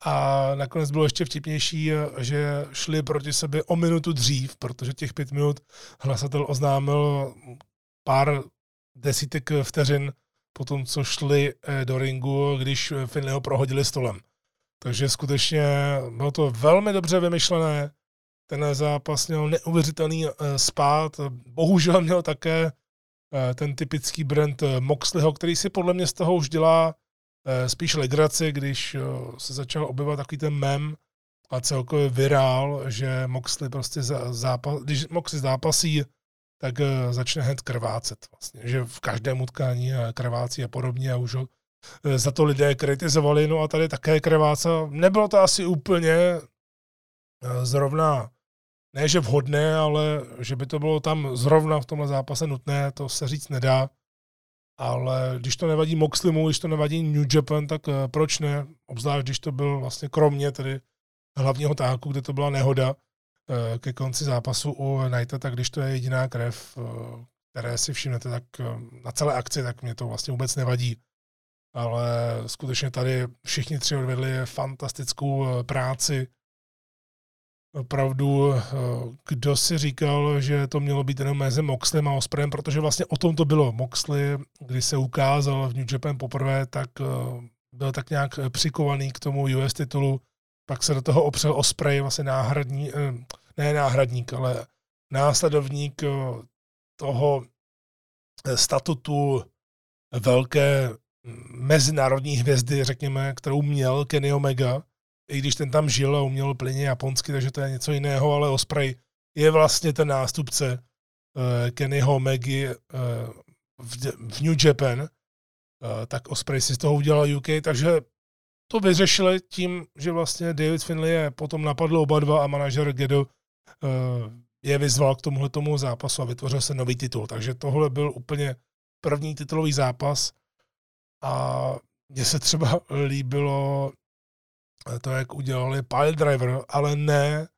a nakonec bylo ještě vtipnější, že šli proti sobě o minutu dřív, protože těch pět minut hlasatel oznámil pár desítek vteřin po tom, co šli eh, do ringu, když Finleyho prohodili stolem. Takže skutečně bylo to velmi dobře vymyšlené. Ten zápas měl neuvěřitelný eh, spát. Bohužel měl také eh, ten typický brand Moxleyho, který si podle mě z toho už dělá spíš legraci, když eh, se začal objevovat takový ten mem a celkově virál, že Moxley prostě zápas, když Moxley zápasí, tak eh, začne hned krvácet. Vlastně, že v každém utkání krvácí a podobně a už ho za to lidé kritizovali, no a tady také krváca. Nebylo to asi úplně zrovna, ne že vhodné, ale že by to bylo tam zrovna v tomhle zápase nutné, to se říct nedá ale když to nevadí Moxlimu, když to nevadí New Japan, tak eh, proč ne? Obzvlášť, když to byl vlastně kromě tedy hlavního táku, kde to byla nehoda eh, ke konci zápasu u Knighta, tak když to je jediná krev, eh, které si všimnete, tak na celé akci, tak mě to vlastně vůbec nevadí. ale skutečně tady všichni tři odvedli fantastickou práci. Opravdu, eh, kdo si říkal, že to mělo být jenom mezi Moxlem a Osprem, protože vlastně o tom to bylo. Moxley, když se ukázal v New Japan poprvé, tak eh, byl tak nějak přikovaný k tomu US titulu, pak se do toho opřel Osprey, vlastně náhradní, ne náhradník, ale následovník toho statutu velké mezinárodní hvězdy, řekněme, kterou měl Kenny Omega, i když ten tam žil a uměl plně japonsky, takže to je něco jiného, ale Osprey je vlastně ten nástupce uh, Kennyho Omegy uh, v, v New Japan, uh, tak Osprey si z toho udělal UK, takže to vyřešili tím, že vlastně David Finlay je potom napadl oba dva a manažer Gedo uh, je vyzval k tomuhle tomu zápasu a vytvořil se nový titul. Takže tohle byl úplně první titulový zápas a mně se třeba líbilo to, jak udělali pile driver, ale ne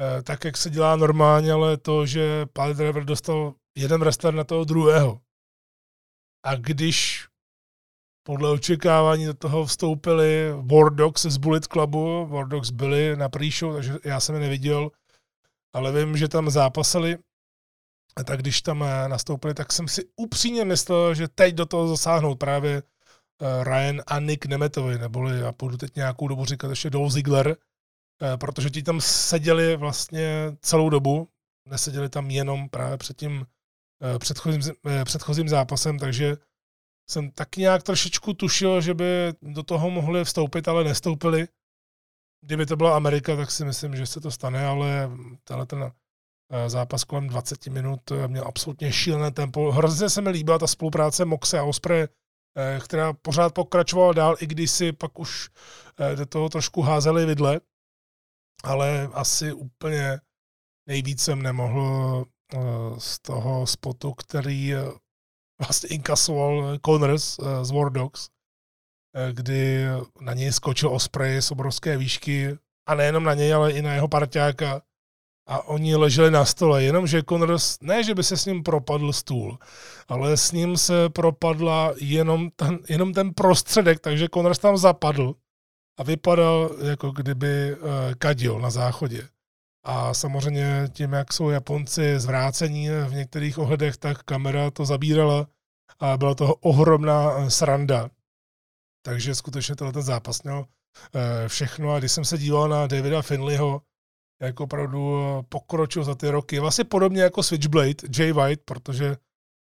eh, tak, jak se dělá normálně, ale to, že pile driver dostal jeden wrestler na toho druhého. A když podle očekávání do toho vstoupili War Dogs z Bullet Clubu, War Dogs byli na pre takže já jsem je neviděl, ale vím, že tam zápasili, tak když tam eh, nastoupili, tak jsem si upřímně myslel, že teď do toho zasáhnou právě eh, Ryan a Nick Nemetovi, neboli já budu teď nějakou dobu říkat ještě Dolph Ziggler, eh, protože ti tam seděli vlastně celou dobu, neseděli tam jenom právě před tím předchozím, předchozím zápasem, takže jsem tak nějak trošičku tušil, že by do toho mohli vstoupit, ale nestoupili. Kdyby to byla Amerika, tak si myslím, že se to stane, ale tenhle ten Eh, zápas kolem 20 minut eh, měl absolutně šílené tempo. Hrozně se mi líbila ta spolupráce Moxe a Osprey, eh, která pořád pokračovala dál, i když si pak už do toho trošku házeli vidle, ale asi úplně nejvíc jsem nemohl z toho spotu, který vlastně inkasoval Connors z War Dogs, kdy na něj skočil Osprey z obrovské výšky a nejenom na něj, ale i na jeho parťáka a oni leželi na stole, jenomže Connors, ne, že by se s ním propadl stůl, ale s ním se propadla jenom ten, jenom ten prostředek, takže Connors tam zapadl a vypadal, jako kdyby uh, kadil na záchodě. A samozřejmě tím, jak jsou Japonci zvrácení v některých ohledech, tak kamera to zabírala a byla to ohromná eh, sranda. Takže skutečně tenhle zápas měl uh, všechno. A když jsem se díval na Davida Finleyho, jak opravdu eh, pokročil za ty roky. Vlastně podobně jako Switchblade, Jay White, protože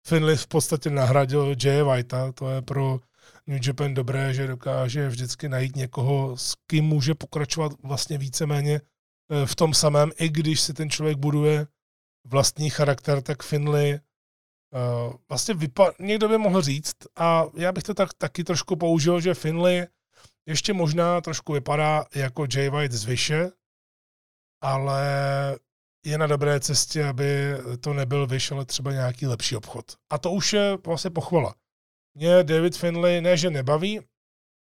Finley v podstatě nahradil Jay Whitea. To je pro New Japan dobré, že dokáže vždycky najít někoho, s kým může pokračovat vlastně víceméně eh, v tom samém, i když si ten člověk buduje vlastní charakter, tak Finley uh, vlastně vypa- někdo by mohl říct, a já bych to tak taky trošku použil, že Finley ještě možná trošku vypadá jako Jay White z Vyše, ale je na dobré cestě, aby to nebyl vyš, ale třeba nějaký lepší obchod. A to už je vlastně pochvala. Mě David Finlay ne, že nebaví,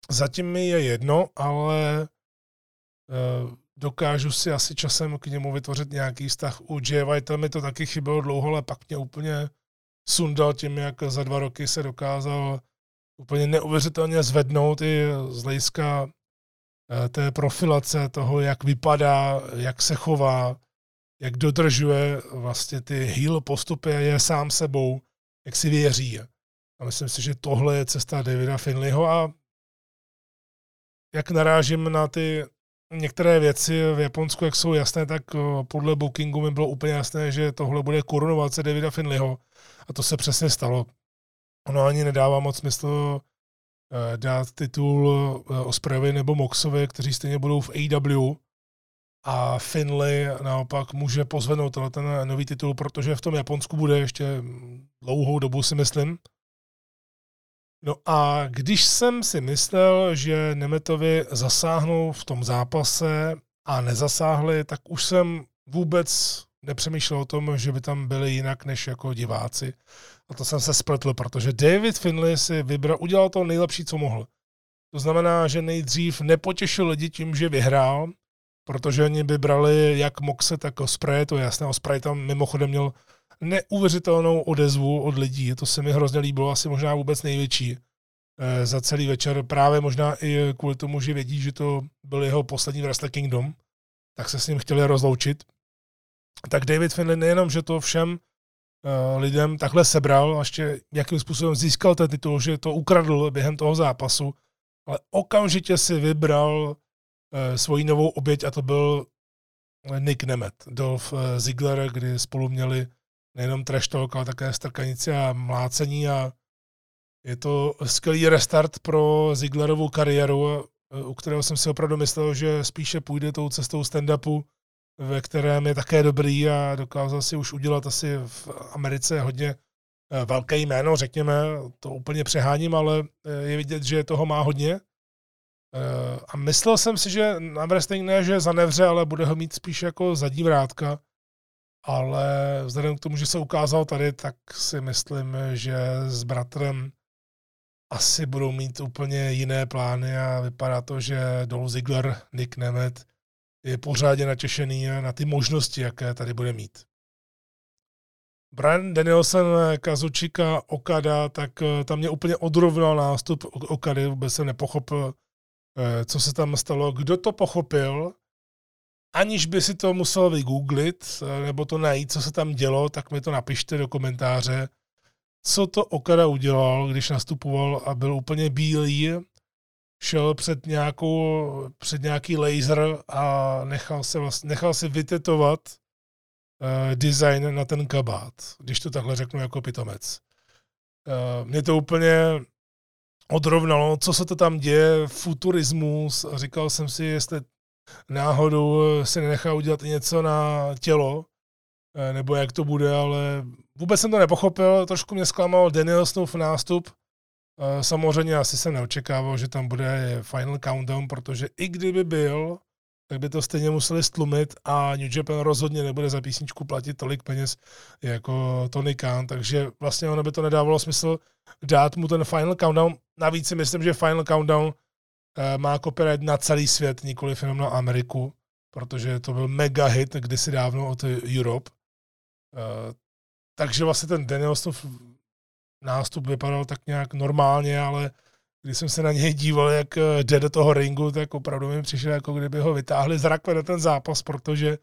zatím mi je jedno, ale uh, dokážu si asi časem k němu vytvořit nějaký vztah. U Jay White mi to taky chybělo dlouho, ale pak mě úplně sundal tím, jak za dva roky se dokázal úplně neuvěřitelně zvednout i z hlediska Eh, té profilace toho, jak vypadá, jak se chová, jak dodržuje vlastně ty heal postupy a je sám sebou, jak si věří. A myslím si, že tohle je cesta Davida Finleyho a jak narážím na ty některé věci v Japonsku, jak jsou jasné, tak eh, podle bookingu mi bylo úplně jasné, že tohle bude korunovace Davida Finleyho a to se přesně stalo. Ono ani nedává moc smysl Eh, dát titul eh, Ospreyovi nebo Moxovi, kteří stejně budou v AW a Finley naopak může pozvednout ten nový titul, protože v tom Japonsku bude ještě dlouhou dobu, si myslím. No a když jsem si myslel, že Nemetovi zasáhnou v tom zápase a nezasáhli, tak už jsem vůbec nepřemýšlel o tom, že by tam byli jinak než jako diváci. A to jsem se spletl, protože David Finley si vybral, udělal to nejlepší, co mohl. To znamená, že nejdřív nepotěšil lidi tím, že vyhrál, protože oni by brali jak Moxe, tak Osprey, to je jasné, Osprey tam mimochodem měl neuvěřitelnou odezvu od lidí, to se mi hrozně líbilo, asi možná vůbec největší. eh, za celý večer, právě možná i kvůli tomu, že vědí, že to byl jeho poslední Wrestle Kingdom, tak se s ním chtěli rozloučit. Tak David Finlay nejenom, že to všem lidem takhle sebral, a ještě jakým způsobem získal ten titul, že to ukradl během toho zápasu, ale okamžitě si vybral uh, svoji novou oběť a to byl Nick Nemeth, Dolph Ziggler, kdy spolu měli nejenom trash talk, ale také strkanici a mlácení a je to skvělý restart pro Zigglerovou kariéru, u kterého jsem si opravdu myslel, že spíše půjde tou cestou stand-upu, ve kterém je také dobrý a dokázal si už udělat asi v Americe hodně eh, velké jméno, řekněme, to úplně přeháním, ale eh, je vidět, že toho má hodně. Eh, a myslel jsem si, že na wrestling ne, že zanevře, ale bude ho mít spíš jako zadní vrátka ale vzhledem k tomu, že se ukázal tady, tak si myslím, že s bratrem asi budou mít úplně jiné plány a vypadá to, že Dolph Ziggler, Nick Nemeth je pořádně natěšený na ty možnosti, jaké tady bude mít. Brian Danielson, Kazuchika, Okada, tak eh, tam mě úplně odrovnal nástup Okady, vůbec jsem nepochopil, eh, co se tam stalo. Kdo to pochopil, aniž by si to musel vygooglit eh, nebo to najít, co se tam dělo, tak mi to napište do komentáře, co to Okada udělal, když nastupoval a byl úplně bílý, šel před, nějakou, před nějaký laser a nechal, se vlastně, nechal si vytetovat uh, design na ten kabát, když to takhle řeknu jako pitomec. Uh, mě to úplně odrovnalo, co se to tam děje, futurismus, říkal jsem si, jestli náhodou eh, si nenechá udělat něco na tělo, nebo jak to bude, ale vůbec jsem to nepochopil, trošku mě zklamal Danielsonův nástup. Eh, samozřejmě asi jsem neočekával, že tam bude Final Countdown, protože i kdyby byl, tak by to stejně museli stlumit a New Japan rozhodně nebude za písničku platit tolik peněz jako Tony Khan, takže vlastně ono by to nedávalo smysl dát mu ten Final Countdown. Navíc si myslím, že Final Countdown Eh, má copyright na celý svět, nikoli jenom na Ameriku, protože to byl mega hit kdysi dávno od Europe. Eh, takže vlastně ten Danielsonov nástup vypadal tak nějak normálně, ale když jsem se na něj díval, jak eh, jde do toho ringu, tak opravdu mi přišel, jako kdyby ho vytáhli z rakve na ten zápas, protože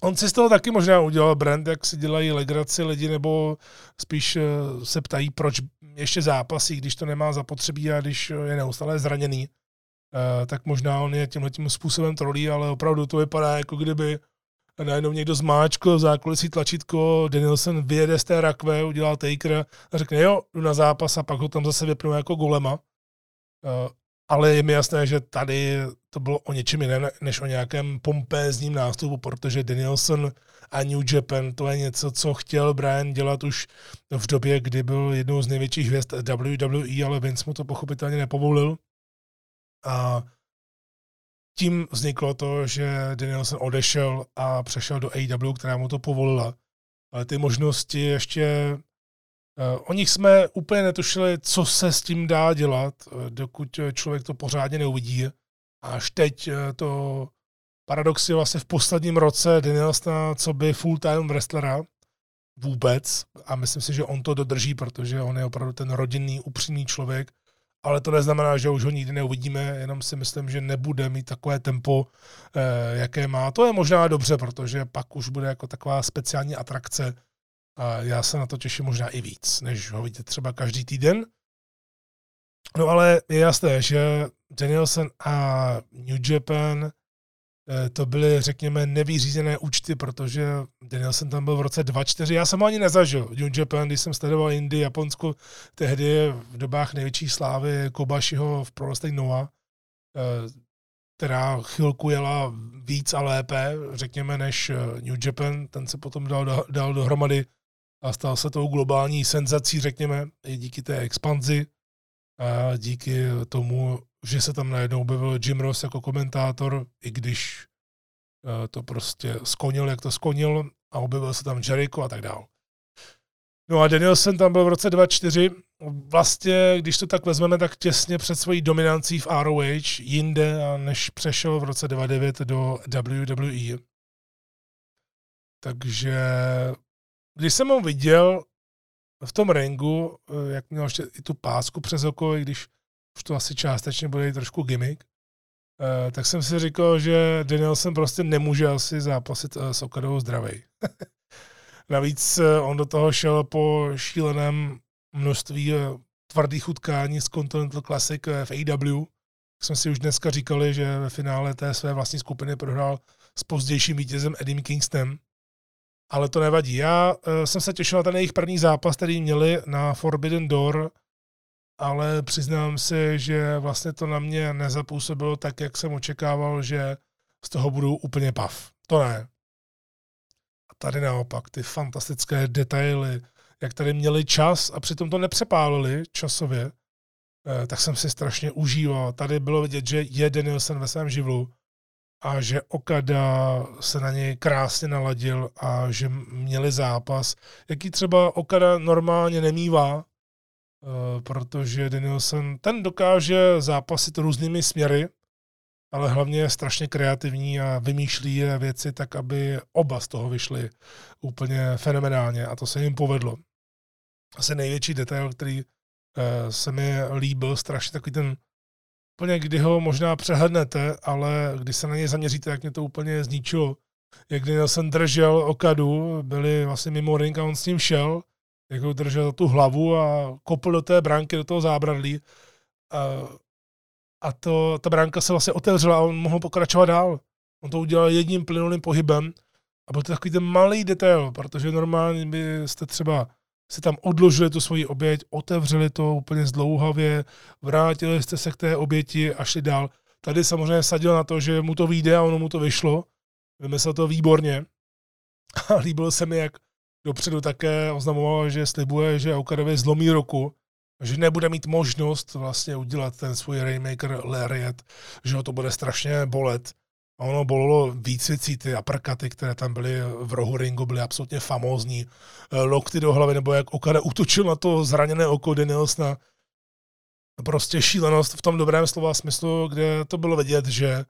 On si z toho taky možná udělal brand, jak si dělají legraci lidi, nebo spíš eh, se ptají, proč ještě zápasí, když to nemá zapotřebí a když je neustále zraněný. Tak možná on je tímhle tím způsobem trolí, ale opravdu to vypadá, jako kdyby najednou někdo zmáčkl v zákulisí tlačítko, Danielson vyjede z té rakve, udělá taker a řekne, jo, jdu na zápas a pak ho tam zase vypnu jako golema. Uh, ale je mi jasné, že tady to bylo o něčem jiném, než o nějakém pompézním nástupu, protože Danielson a New Japan, to je něco, co chtěl Brian dělat už v době, kdy byl jednou z největších hvězd WWE, ale Vince mu to pochopitelně nepovolil. A tím vzniklo to, že Danielson odešel a přešel do AEW, která mu to povolila. Ale ty možnosti ještě Eh, o nich jsme úplně netušili, co se s tím dá dělat, eh, dokud eh, člověk to pořádně neuvidí. Až teď to paradox je vlastně v posledním roce Danielsona, co by full-time wrestlera vůbec a myslím si, že on to dodrží, protože on je opravdu ten rodinný, upřímný člověk, ale to neznamená, že už ho nikdy neuvidíme, jenom si myslím, že nebude mít takové tempo, jaké má. To je možná dobře, protože pak už bude jako taková speciální atrakce, a já se na to těším možná i víc, než ho vidět třeba každý týden. No ale je jasné, že Danielson a New Japan eh, to byly, řekněme, nevyřízené účty, protože Danielson tam byl v roce 2004. Já jsem ho ani nezažil. New Japan, když jsem sledoval Indii, Japonsko, tehdy v dobách největší slávy Kobašiho v Pro Wrestling Nova, eh, která chvilku jela víc a lépe, řekněme, než eh, New Japan. Ten se potom dal, dal dohromady a stal se tou globální senzací, řekněme, i díky té expanzi a díky tomu, že se tam najednou objevil Jim Ross jako komentátor, i když eh, to prostě skonil, jak to skonil a objevil se tam Jericho a tak dále. No a Danielson tam byl v roce 2004, vlastně, když to tak vezmeme, tak těsně před svojí dominancí v ROH, jinde, než přešel v roce 99 do WWE. Takže když jsem ho viděl v tom ringu, jak měl ještě i tu pásku přes oko, i když už to asi částečně bude trošku gimmick, tak jsem si říkal, že Danielson prostě nemůže asi zápasit s Okadou zdravej. Navíc on do toho šel po šíleném množství tvrdých utkání z Continental Classic v AW. Jsme si už dneska říkali, že ve finále té své vlastní skupiny prohrál s pozdějším vítězem Eddie Kingstonem. Ale to nevadí. Já uh, jsem se těšil na ten jejich první zápas, který měli na Forbidden Door, ale přiznám si, že vlastně to na mě nezapůsobilo tak, jak jsem očekával, že z toho budou úplně pav. To ne. A tady naopak ty fantastické detaily, jak tady měli čas a přitom to nepřepálili časově, eh, tak jsem si strašně užíval. Tady bylo vidět, že je Danielson ve svém živlu a že Okada se na něj krásně naladil a že měli zápas, jaký třeba Okada normálně nemývá, protože Danielson, ten dokáže zápasit různými směry, ale hlavně je strašně kreativní a vymýšlí věci tak, aby oba z toho vyšli úplně fenomenálně a to se jim povedlo. Asi největší detail, který uh, se mi líbil, strašně takový ten úplně, kdy ho možná přehlednete, ale když se na něj zaměříte, jak mě to úplně zničilo. Jak jsem držel okadu, byli vlastně mimo ring a on s ním šel, jak ho držel tu hlavu a kopl do té bránky, do toho zábradlí. A a to, ta bránka se vlastně otevřela a on mohl pokračovat dál. On to udělal jedním plynulým pohybem a byl to takový ten malý detail, protože normálně byste třeba se tam odložili tu svoji oběť, otevřeli to úplně zdlouhavě, vrátili jste se k té oběti a šli dál. Tady samozřejmě sadil na to, že mu to vyjde a ono mu to vyšlo. Vymyslel to výborně. A líbilo se mi, jak dopředu také oznamoval, že slibuje, že Okadovi zlomí roku že nebude mít možnost vlastně udělat ten svůj Rainmaker Lariat, že ho to bude strašně bolet. A ono bolelo víc věcí, ty aprkaty, které tam byly v rohu ringu, byly absolutně famózní. Eh, lokty do hlavy, nebo jak Okada utočil na to zraněné oko Danielsna. Prostě šílenost v tom dobrém slova smyslu, kde to bylo vidět, že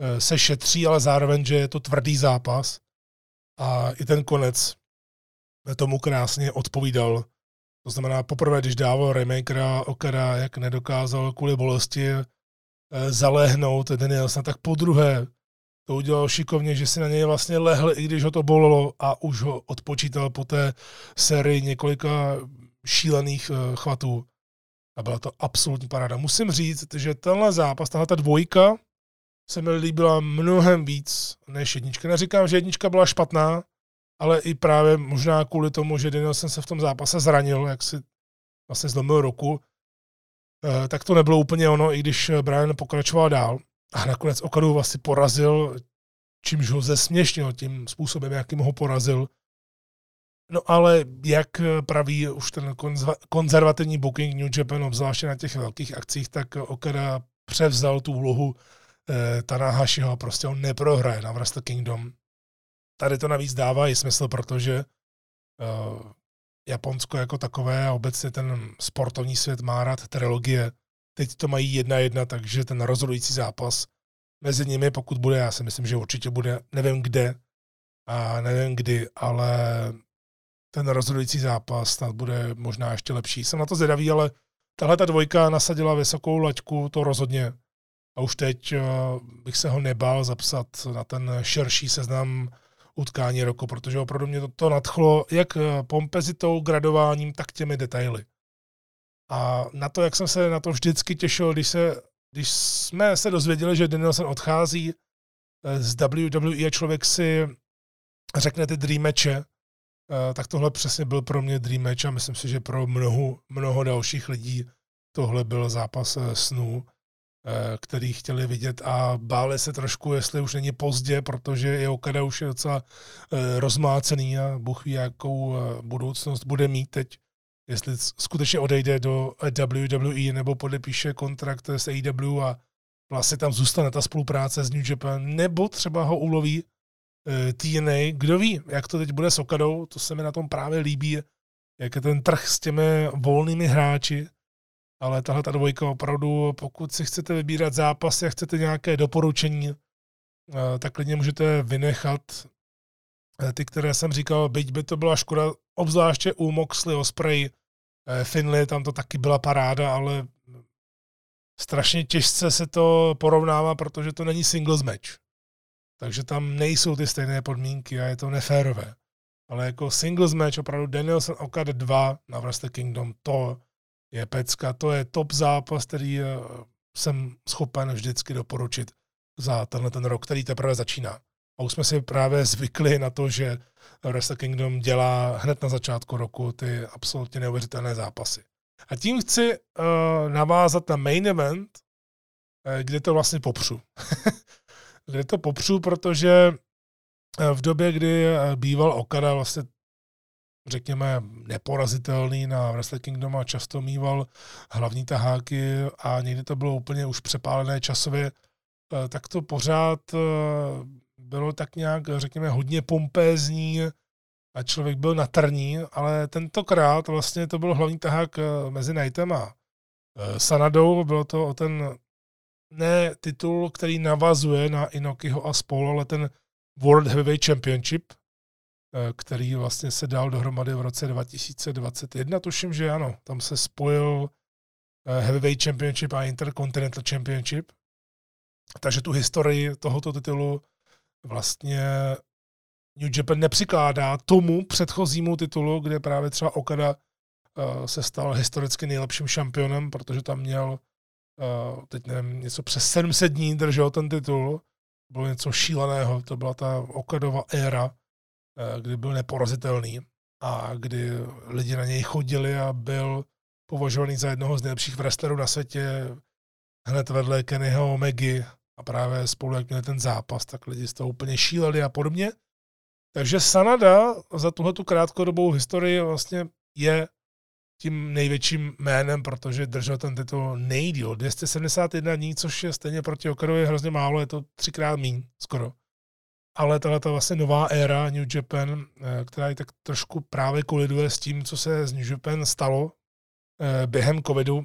eh, se šetří, ale zároveň, že je to tvrdý zápas. A i ten konec tomu krásně odpovídal to znamená, poprvé, když dával remakera Okada, jak nedokázal kvůli bolesti e, zaléhnout Danielsa, tak po druhé to udělal šikovně, že si na něj vlastně lehl, i když ho to bolelo a už ho odpočítal po té sérii několika šílených e, chvatů. A byla to absolutní paráda. Musím říct, že tenhle zápas, tahle ta dvojka se mi líbila mnohem víc než jednička. Neříkám, že jednička byla špatná, ale i právě možná kvůli tomu, že Danielson se v tom zápase zranil, jak si vlastně zlomil roku, eh, tak to nebylo úplně ono, i když Brian pokračoval dál. A nakonec Okadu vlastně porazil, čímž ho zesměšnil tím způsobem, jakým ho porazil. No ale jak praví už ten konzervativní booking New Japan, obzvláště na těch velkých akcích, tak Okada převzal tu úlohu eh, Tanahashiho a prostě on neprohraje na Wrestle Kingdom tady to navíc dává i smysl, protože uh, Japonsko jako takové a obecně ten sportovní svět má rád trilogie. Teď to mají jedna jedna, takže ten rozhodující zápas mezi nimi, pokud bude, já si myslím, že určitě bude, nevím kde a nevím kdy, ale ten rozhodující zápas snad bude možná ještě lepší. Jsem na to zvědavý, ale tahle ta dvojka nasadila vysokou laťku, to rozhodně. A už teď uh, bych se ho nebál zapsat na ten širší seznam utkání roku, protože opravdu mě to, to nadchlo jak eh, pompezitou, gradováním, tak těmi detaily. A na to, jak jsem se na to vždycky těšil, když, se, když jsme se dozvěděli, že Danielson odchází eh, z WWE a člověk si řekne ty dream matche, eh, tak tohle přesně byl pro mě dream match a myslím si, že pro mnoho, mnoho dalších lidí tohle byl zápas snů. Eh, který chtěli vidět a báli se trošku, jestli už není pozdě, protože je Okada už je docela eh, rozmácený a Bůh ví, jakou eh, budoucnost bude mít teď, jestli skutečně odejde do WWE nebo podepíše kontrakt s AEW a vlastně tam zůstane ta spolupráce s New Japan, nebo třeba ho uloví TNA, kdo ví, jak to teď bude s Okadou, to se mi na tom právě líbí, jak je ten trh s těmi volnými hráči, ale tahle ta dvojka opravdu, pokud si chcete vybírat zápasy a chcete nějaké doporučení, eh, tak klidně můžete vynechat ty, které jsem říkal, byť by to byla škoda, obzvláště u Moxley, Osprey, Finley, tam to taky byla paráda, ale strašně těžce se to porovnává, protože to není singles match. Takže tam nejsou ty stejné podmínky a je to neférové. Ale jako singles match opravdu Danielson Okada 2 na Wrestle Kingdom, to je pecka, to je top zápas, který eh, jsem schopen vždycky doporučit za tenhle ten rok, který teprve začíná. A už jsme si právě zvykli na to, že Wrestle Kingdom dělá hned na začátku roku ty absolutně neuvěřitelné zápasy. A tím chci uh, navázat na main event, uh, kde to vlastně popřu. kde to popřu, protože v době, kdy býval Okada vlastně řekněme, neporazitelný na Wrestle Kingdom a často mýval hlavní taháky a někdy to bylo úplně už přepálené časově, tak to pořád bylo tak nějak, řekněme, hodně pompézní a člověk byl natrní, ale tentokrát vlastně to byl hlavní tahák eh, mezi Knightem a eh, Sanadou. Bylo to o ten ne titul, který navazuje na Inokiho a spol, ale ten World Heavyweight Championship, eh, který vlastně se dal dohromady v roce 2021, tuším, že ano, tam se spojil Heavyweight Championship a Intercontinental Championship. Takže tu historii tohoto titulu vlastně New Japan nepřikládá tomu předchozímu titulu, kde právě třeba Okada uh, se stal historicky nejlepším šampionem, protože tam měl, teď nevím, něco přes 700 dní držel ten titul. Bylo něco šíleného, to byla ta Okadova éra, kdy byl neporazitelný a kdy lidi na něj chodili a byl považovaný za jednoho z nejlepších wrestlerů na světě, hned vedle Kennyho Omegy a právě spolu, jak měli ten zápas, tak lidi z toho úplně šíleli a podobně. Takže Sanada za tuhle tu krátkodobou historii vlastně je tím největším jménem, protože držel ten titul nejdíl. 271 dní, což je stejně proti Okarovi hrozně málo, je to třikrát míň skoro. Ale tahle ta vlastně nová éra New Japan, eh, která je tak trošku právě koliduje s tím, co se z New Japan stalo eh, během covidu,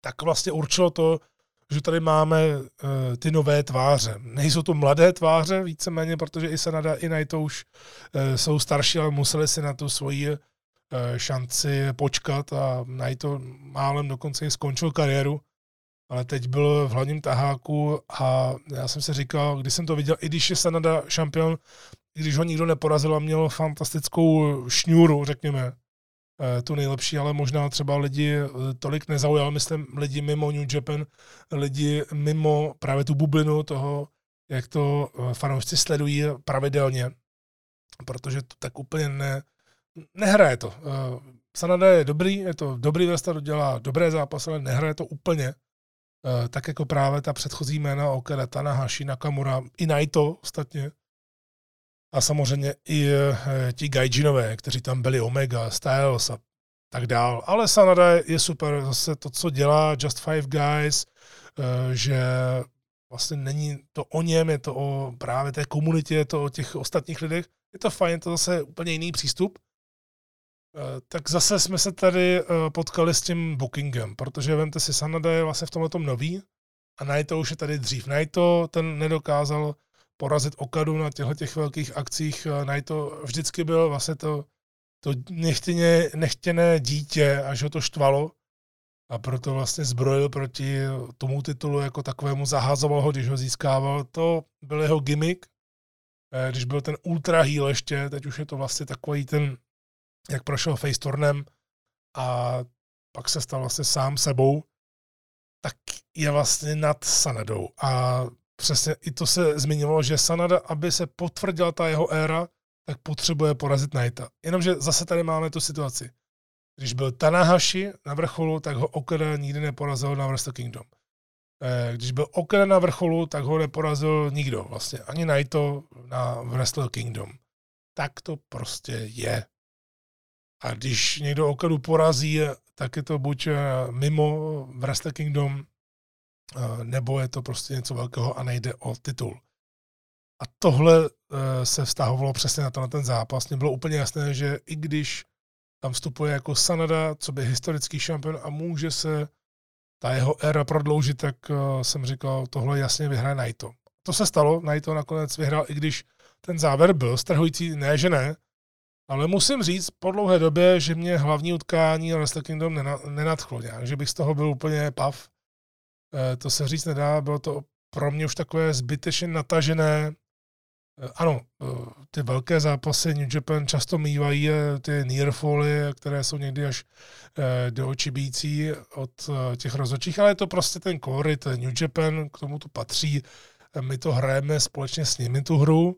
tak vlastně určilo to, že tady máme uh, ty nové tváře. Nejsou to mladé tváře víceméně, protože i Sanada, i Naito už jsou starší, ale museli si na tu svoji šanci počkat a Naito málem dokonce i skončil kariéru, ale teď byl v hlavním taháku a já jsem si říkal, když jsem to viděl, i když je Sanada šampion, i když ho nikdo neporazil a měl fantastickou šňůru, řekněme, Eh, tu nejlepší, ale možná třeba lidi eh, tolik nezaujal, myslím lidi mimo New Japan, lidi mimo právě tu bublinu toho, jak to eh, fanoušci sledují pravidelně, protože to tak úplně ne, nehraje to. Sanada je dobrý, je to dobrý wrestler, dělá dobré zápasy, ale nehraje to úplně. Tak jako právě ta předchozí jména Okada, Tanahashi, Nakamura, i Naito ostatně, a samozřejmě i e, ti gaijinové, kteří tam byli Omega, Styles a tak dál. Ale Sanada je super, zase to, co dělá Just Five Guys, e, že vlastně není to o něm, je to o právě té komunitě, je to o těch ostatních lidech. Je to fajn, to zase úplně jiný přístup. E, tak zase jsme se tady potkali s tím bookingem, protože vemte si, Sanada je vlastně v tomhle nový a Naito už je tady dřív. Naito ten nedokázal porazit Okadu na těchto těch velkých akcích. to vždycky byl vlastně to, to nechtěně, nechtěné dítě, až ho to štvalo. A proto vlastně zbrojil proti tomu titulu jako takovému, zahazoval ho, když ho získával. To byl jeho gimmick, eh, když byl ten ultra heal ještě, teď už je to vlastně takový ten, jak prošel face turnem a pak se stal vlastně sám sebou, tak je vlastně nad Sanadou. A přesně i to se zmiňovalo, že Sanada, aby se potvrdila ta jeho éra, tak potřebuje porazit Knighta. Jenomže zase tady máme tu situaci. Když byl Tanahashi na vrcholu, tak ho Okada nikdy neporazil na Wrestle Kingdom. Eh, když byl Okada na vrcholu, tak ho neporazil nikdo vlastně. Ani Naito na Wrestle Kingdom. Tak to prostě je. A když někdo Okadu porazí, tak je to buď eh, mimo Wrestle Kingdom, nebo je to prostě něco velkého a nejde o titul. A tohle e, se vztahovalo přesně na, to, na ten zápas. Mně bylo úplně jasné, že i když tam vstupuje jako Sanada, co by historický šampion a může se ta jeho éra prodloužit, tak jsem říkal, tohle jasně vyhraje Naito. To se stalo, Naito nakonec vyhrál, i když ten závěr byl strhující, ne, že ne, ale musím říct po dlouhé době, že mě hlavní utkání Wrestle Kingdom nenadchlo nějak, že bych z toho byl úplně pav. Eh, to se říct nedá, bylo to pro mě už takové zbytečně natažené. Eh, ano, eh, ty velké zápasy New Japan často mývají ty nearfally, které jsou někdy až do očí bící od těch rozhodčích, ale je to prostě ten korit New Japan, k tomu to patří. My to hrajeme společně s nimi tu hru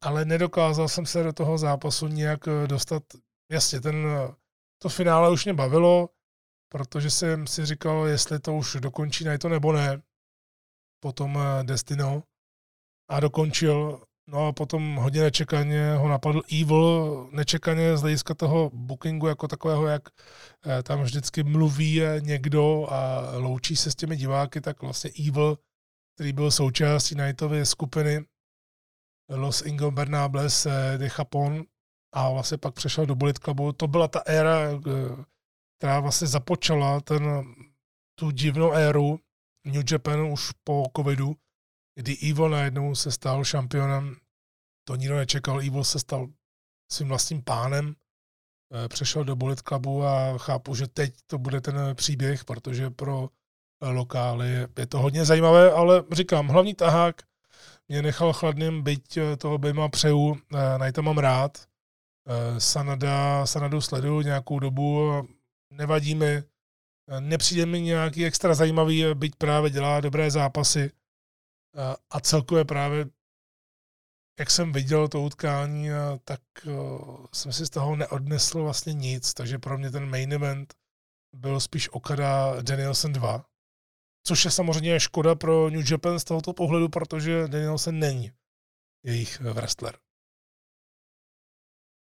ale nedokázal jsem se do toho zápasu nějak eh, dostat. Jasně, ten, eh, to finále už mě bavilo, protože jsem si říkal, jestli to už dokončí na to nebo ne. Potom eh, Destino a dokončil. No a potom hodně nečekaně ho napadl Evil, nečekaně z hlediska toho bookingu jako takového, jak tam vždycky mluví někdo a loučí se s těmi diváky, tak vlastně Evil, který byl součástí Nightovy skupiny, Los Ingobernables de Japón a vlastně pak přešel do Bullet Clubu. To byla ta éra, eh, která vlastně započala ten, tu divnou éru New Japan už po covidu, kdy Ivo najednou se stal šampionem. To nikdo nečekal. Ivo se stal svým vlastním pánem, eh, přešel do Bullet Clubu a chápu, že teď to bude ten příběh, protože pro lokály je to hodně zajímavé, ale říkám, hlavní tahák mě nechal chladným, byť eh, toho Bema přeju, eh, na to mám rád. Eh, Sanada, Sanadu sleduju nějakou dobu, nevadí mi, nepřijde mi nějaký extra zajímavý, byť právě dělá dobré zápasy a celkově právě jak jsem viděl to utkání, tak jsem si z toho neodnesl vlastně nic, takže pro mě ten main event byl spíš Okada Danielson 2. Což je samozřejmě škoda pro New Japan z tohoto pohledu, protože Danielson není jejich wrestler.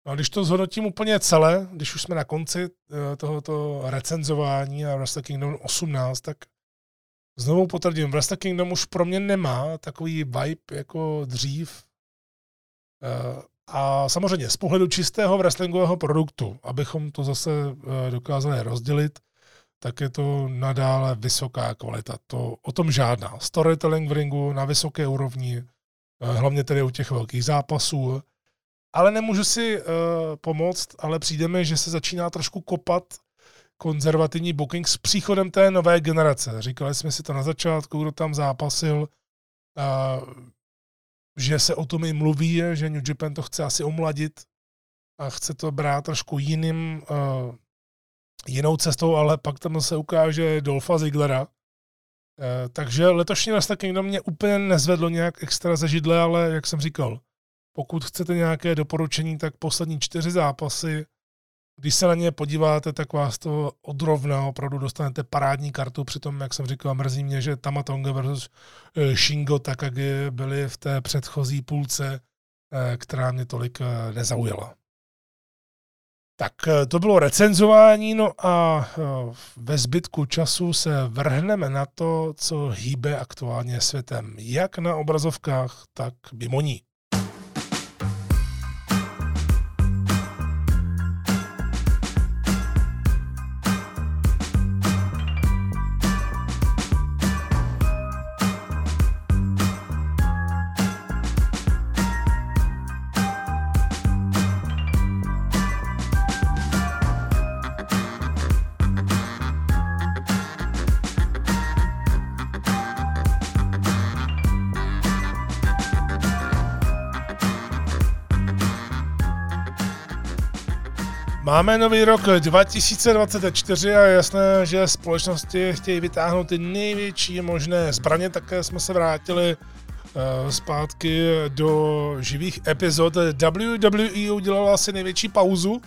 No a když to zhodnotím úplně celé, když už jsme na konci eh, tohoto recenzování a Wrestle Kingdom 18, tak znovu potvrdím, Wrestle Kingdom už pro mě nemá takový vibe jako dřív. Eh, a samozřejmě z pohledu čistého wrestlingového produktu, abychom to zase eh, dokázali rozdělit, tak je to nadále vysoká kvalita. To o tom žádná. Storytelling v ringu na vysoké úrovni, eh, hlavně tedy u těch velkých zápasů. Ale nemůžu si uh, pomoct, ale přijde mi, že se začíná trošku kopat konzervativní booking s příchodem té nové generace. Říkali jsme si to na začátku, kdo tam zápasil, uh, že se o tom i mluví, že New Japan to chce asi omladit a chce to brát trošku jiným uh, jinou cestou, ale pak tam se ukáže Dolfa Ziglera. E, takže letošní Wrestle Kingdom mě úplně nezvedlo nějak extra ze židle, ale jak jsem říkal, pokud chcete nějaké doporučení, tak poslední čtyři zápasy, když se na ně podíváte, tak vás to odrovna, opravdu dostanete parádní kartu, přitom, jak jsem říkal, mrzí mě, že Tamatonga versus eh, Shingo Takagi byly v té předchozí půlce, eh, která mě tolik nezaujala. Tak eh, to bylo recenzování, no a eh, ve zbytku času se vrhneme na to, co hýbe aktuálně světem, jak na obrazovkách, tak mimo ní. Máme nový rok 2024 a je jasné, že společnosti chtějí vytáhnout ty největší možné zbraně, také jsme se vrátili uh, zpátky do živých epizod. WWE udělala asi největší pauzu,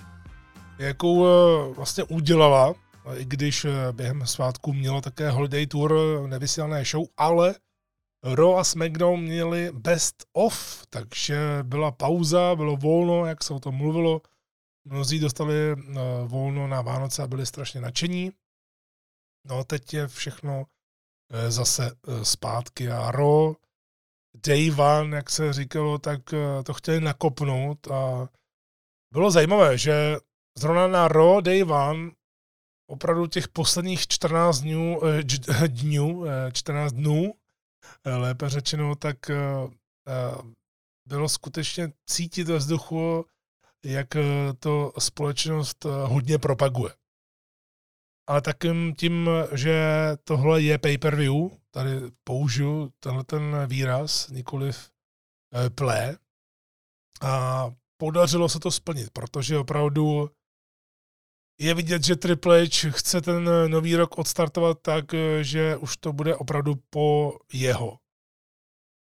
jakou uh, vlastně udělala, i když uh, během svátku měla také Holiday Tour nevysílané show, ale Raw a SmackDown měli best of, takže byla pauza, bylo volno, jak se o tom mluvilo, Mnozí dostali eh, volno na Vánoce a byli strašně nadšení. No teď je všechno eh, zase eh, zpátky a Ro, Day One, jak se říkalo, tak to chtěli nakopnout a bylo zajímavé, že zrovna na Ro Day One opravdu těch posledních 14 dnů, dnů 14 dnů, lépe řečeno, tak bylo skutečně cítit ve vzduchu, jak eh, to společnost eh, hodně propaguje. Ale takým tím, že tohle je pay-per-view, tady použiju tenhle ten výraz, nikoliv eh, play, a podařilo se to splnit, protože opravdu je vidět, že Triple H chce ten nový rok odstartovat tak, že už to bude opravdu po jeho.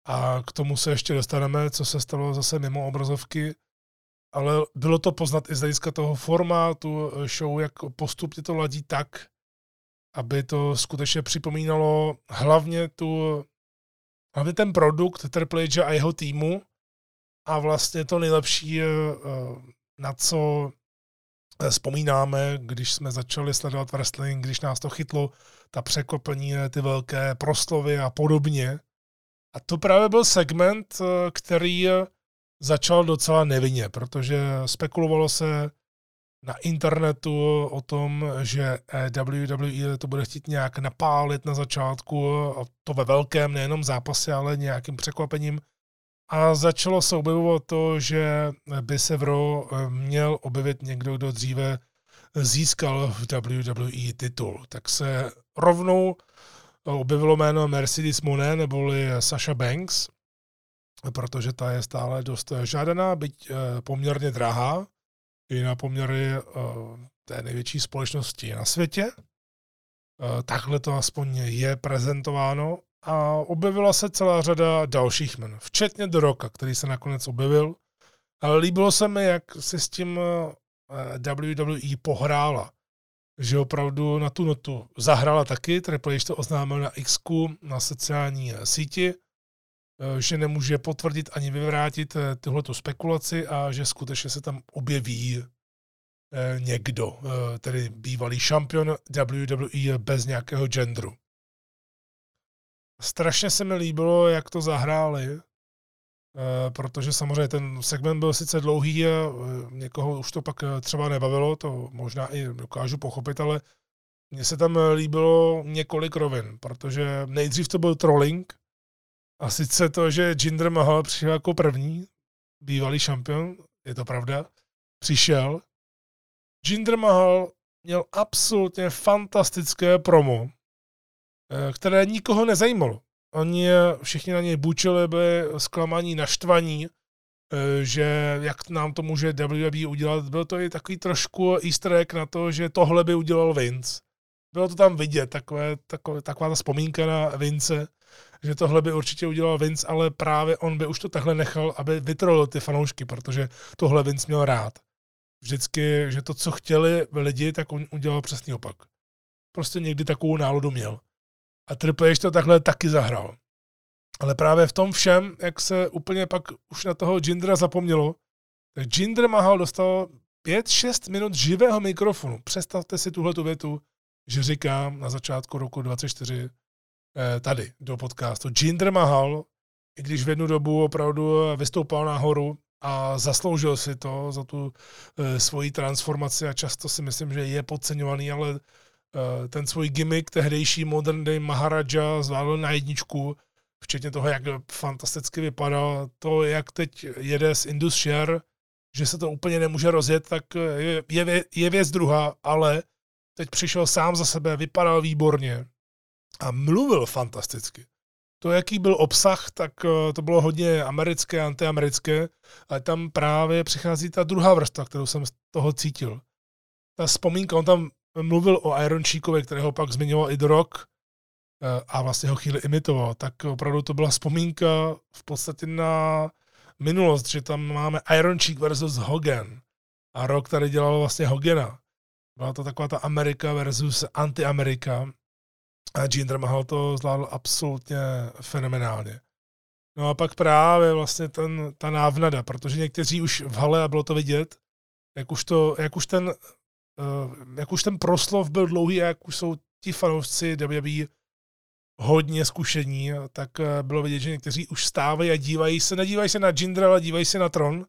A k tomu se ještě dostaneme, co se stalo zase mimo obrazovky. Ale bylo to poznat i z hlediska toho formátu show, jak postupně to ladí tak, aby to skutečně připomínalo hlavně tu, hlavně ten produkt Triple H a jeho týmu a vlastně to nejlepší, eh, na co vzpomínáme, když jsme začali sledovat wrestling, když nás to chytlo, ta překopení, ty velké proslovy a podobně. A to právě byl segment, eh, který začal docela nevinně, protože spekulovalo se na internetu o tom, že WWE to bude chtít nějak napálit na začátku, a to ve velkém, nejenom zápase, ale nějakým překvapením. A začalo se objevovat to, že by se v Raw eh, měl objevit někdo, kdo dříve získal v WWE titul. Tak se rovnou objevilo jméno Mercedes Monet neboli Sasha Banks, protože ta je stále dost žádaná, byť eh, poměrně drahá, i na poměry eh, té největší společnosti na světě. Takhle to aspoň je prezentováno a objevila se celá řada dalších men, včetně do roka, který se nakonec objevil. Ale líbilo se mi, jak si s tím eh, WWE pohrála. Že opravdu na tu notu zahrála taky, Triple H to oznámil na X, na sociální eh, síti, eh, že nemůže potvrdit ani vyvrátit tuhletu spekulaci a že skutečně se tam objeví někdo, tedy bývalý šampion WWE bez nějakého genderu. Strašně se mi líbilo, jak to zahráli, eh, protože samozřejmě ten segment byl sice dlouhý a eh, někoho už to pak eh, třeba nebavilo, to možná i dokážu pochopit, ale mně se tam líbilo několik rovin, protože nejdřív to byl trolling, a sice to, že Jinder Mahal přišel jako první, bývalý šampion, je to pravda, přišel. Jinder Mahal měl absolutně fantastické promo, Eh, které nikoho nezajímalo. Oni všichni na něj bučili, byli zklamaní, naštvaní, eh, že jak nám to může WWE udělat. Byl to i takový trošku easter egg na to, že tohle by udělal Vince. Bylo to tam vidět, takové, takové, taková ta vzpomínka na Vince, že tohle by určitě udělal Vince, ale právě on by už to takhle nechal, aby vytrolil ty fanoušky, protože tohle Vince měl rád. Vždycky, že to, co chtěli lidi, tak on udělal přesný opak. Prostě někdy takovou náladu měl. A Triple H to takhle taky zahrál. Ale právě v tom všem, jak se úplně pak už na toho Jindra zapomnělo, tak Jinder Mahal dostal 5-6 minut živého mikrofonu. Představte si tuhle tu větu, že říkám na začátku roku 24 eh, tady do podcastu. Jinder Mahal, i když v jednu dobu opravdu vystoupal nahoru a zasloužil si to za tu eh, svoji transformaci a často si myslím, že je podceňovaný, ale Eh, ten svůj gimmick, tehdejší Modern Day Maharaja zvládl na jedničku, včetně toho, jak fantasticky vypadal, to, jak teď jede z Indus Share, že se to úplně nemůže rozjet, tak je, je, je věc druhá, ale teď přišel sám za sebe, vypadal výborně a mluvil fantasticky. To, jaký byl obsah, tak eh, to bylo hodně americké, antiamerické, ale tam právě přichází ta druhá vrstva, kterou jsem z toho cítil. Ta vzpomínka, on tam mluvil o Iron kterého pak zmiňoval i do rok eh, a vlastně ho chvíli imitoval, tak opravdu to byla vzpomínka v podstatě na minulost, že tam máme Iron versus Hogan a rok tady dělal vlastně Hogana. Byla to taková ta Amerika versus anti-Amerika Jinder Mahal to zvládl absolutně fenomenálně. No a pak právě vlastně ten, ta návnada, protože někteří už v hale, a bylo to vidět, jak už, to, jak už ten Eh, jak už ten proslov byl dlouhý a jak už jsou ti fanoušci WWE hodně zkušení, tak eh, bylo vidět, že někteří už stávají a dívají se, nedívají se na Jinder, ale dívají se na Tron,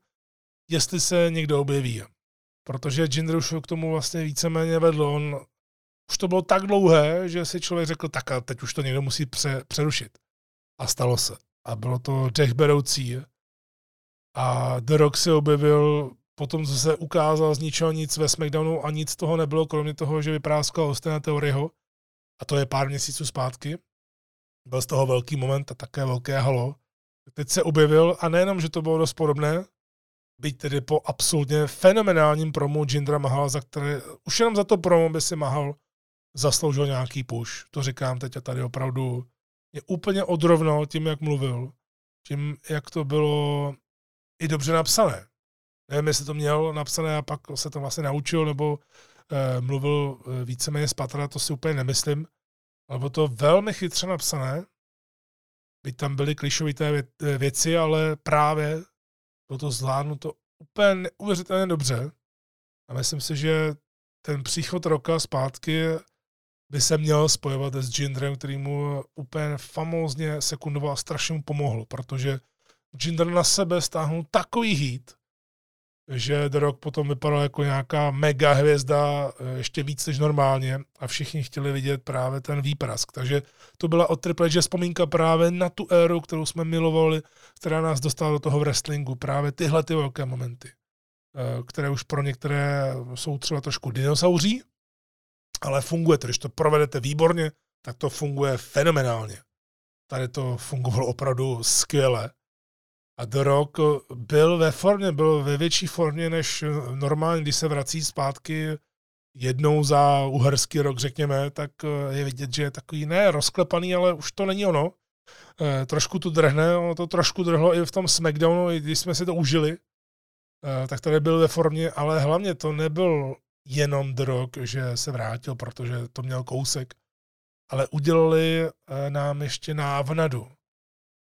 jestli se někdo objeví. Protože Jinder už k tomu vlastně víceméně vedl. On, už to bylo tak dlouhé, že si člověk řekl, tak a teď už to někdo musí pře, přerušit. A stalo se. A bylo to dechberoucí. A The Rock se objevil potom, co se ukázal z ničeho nic ve SmackDownu a nic toho nebylo, kromě toho, že vypráskal Austina Theoryho. A to je pár měsíců zpátky. Byl z toho velký moment a také velké halo. Teď se objevil a nejenom, že to bylo dost podobné, byť tedy po absolutně fenomenálním promu Jindra Mahal, za které už jenom za to promo by si Mahal zasloužil nějaký push. To říkám teď a tady opravdu je úplně odrovno tím, jak mluvil, tím, jak to bylo i dobře napsané. Nevím, jestli to měl napsané a pak se to vlastně naučil, nebo eh, mluvil eh, víceméně z patra, to si úplně nemyslím. Ale bylo to velmi chytře napsané, byť tam byly klišovité věci, ale právě bylo to zvládnuto úplně neuvěřitelně dobře. A myslím si, že ten příchod roka zpátky by se měl spojovat s Jindrem, který mu úplně famózně sekundoval a strašně mu pomohl, protože Jinder na sebe stáhnul takový hit, že The Rock potom vypadal jako nějaká mega hvězda, eh, ještě víc než normálně a všichni chtěli vidět právě ten výprask. Takže to byla od Triple H vzpomínka právě na tu éru, kterou jsme milovali, která nás dostala do toho wrestlingu. Právě tyhle ty velké momenty, eh, které už pro některé jsou třeba trošku dinosauří, ale funguje to. Když to provedete výborně, tak to funguje fenomenálně. Tady to fungovalo opravdu skvěle. A The Rock byl ve formě, byl ve větší formě než normálně, když se vrací zpátky jednou za uherský rok, řekněme, tak je vidět, že je takový ne rozklepaný, ale už to není ono. E, trošku to drhne, ono to trošku drhlo i v tom SmackDownu, i když jsme si to užili, e, tak tady byl ve formě, ale hlavně to nebyl jenom Rock, že se vrátil, protože to měl kousek, ale udělali e, nám ještě návnadu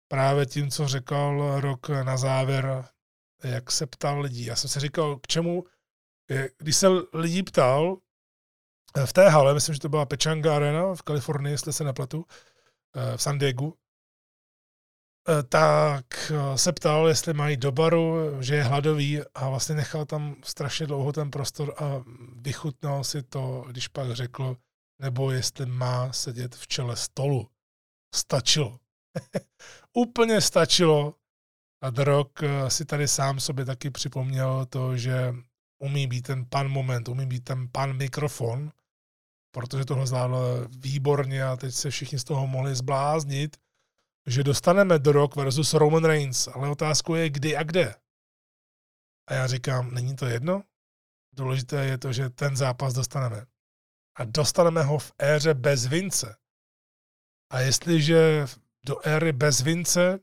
právě tím, co řekl rok na závěr, jak se ptal lidí. Já jsem si říkal, k čemu, když se lidí ptal eh, v té hale, myslím, že to byla Pechanga Arena v Kalifornii, jestli se nepletu, eh, v San Diego, eh, tak se ptal, jestli mají do baru, že je hladový a vlastně nechal tam strašně dlouho ten prostor a vychutnal si to, když pak řekl, nebo jestli má sedět v čele stolu. Stačilo. Úplně stačilo. A Rock eh, si tady sám sobě taky připomněl to, že umí být ten pan moment, umí být ten pan mikrofon, protože tohle zvládl výborně a teď se všichni z toho mohli zbláznit, že dostaneme The Rock versus Roman Reigns, ale otázkou je kdy a kde. A já říkám, není to jedno? Důležité je to, že ten zápas dostaneme. A dostaneme ho v éře bez Vince. A jestliže do éry bez Vince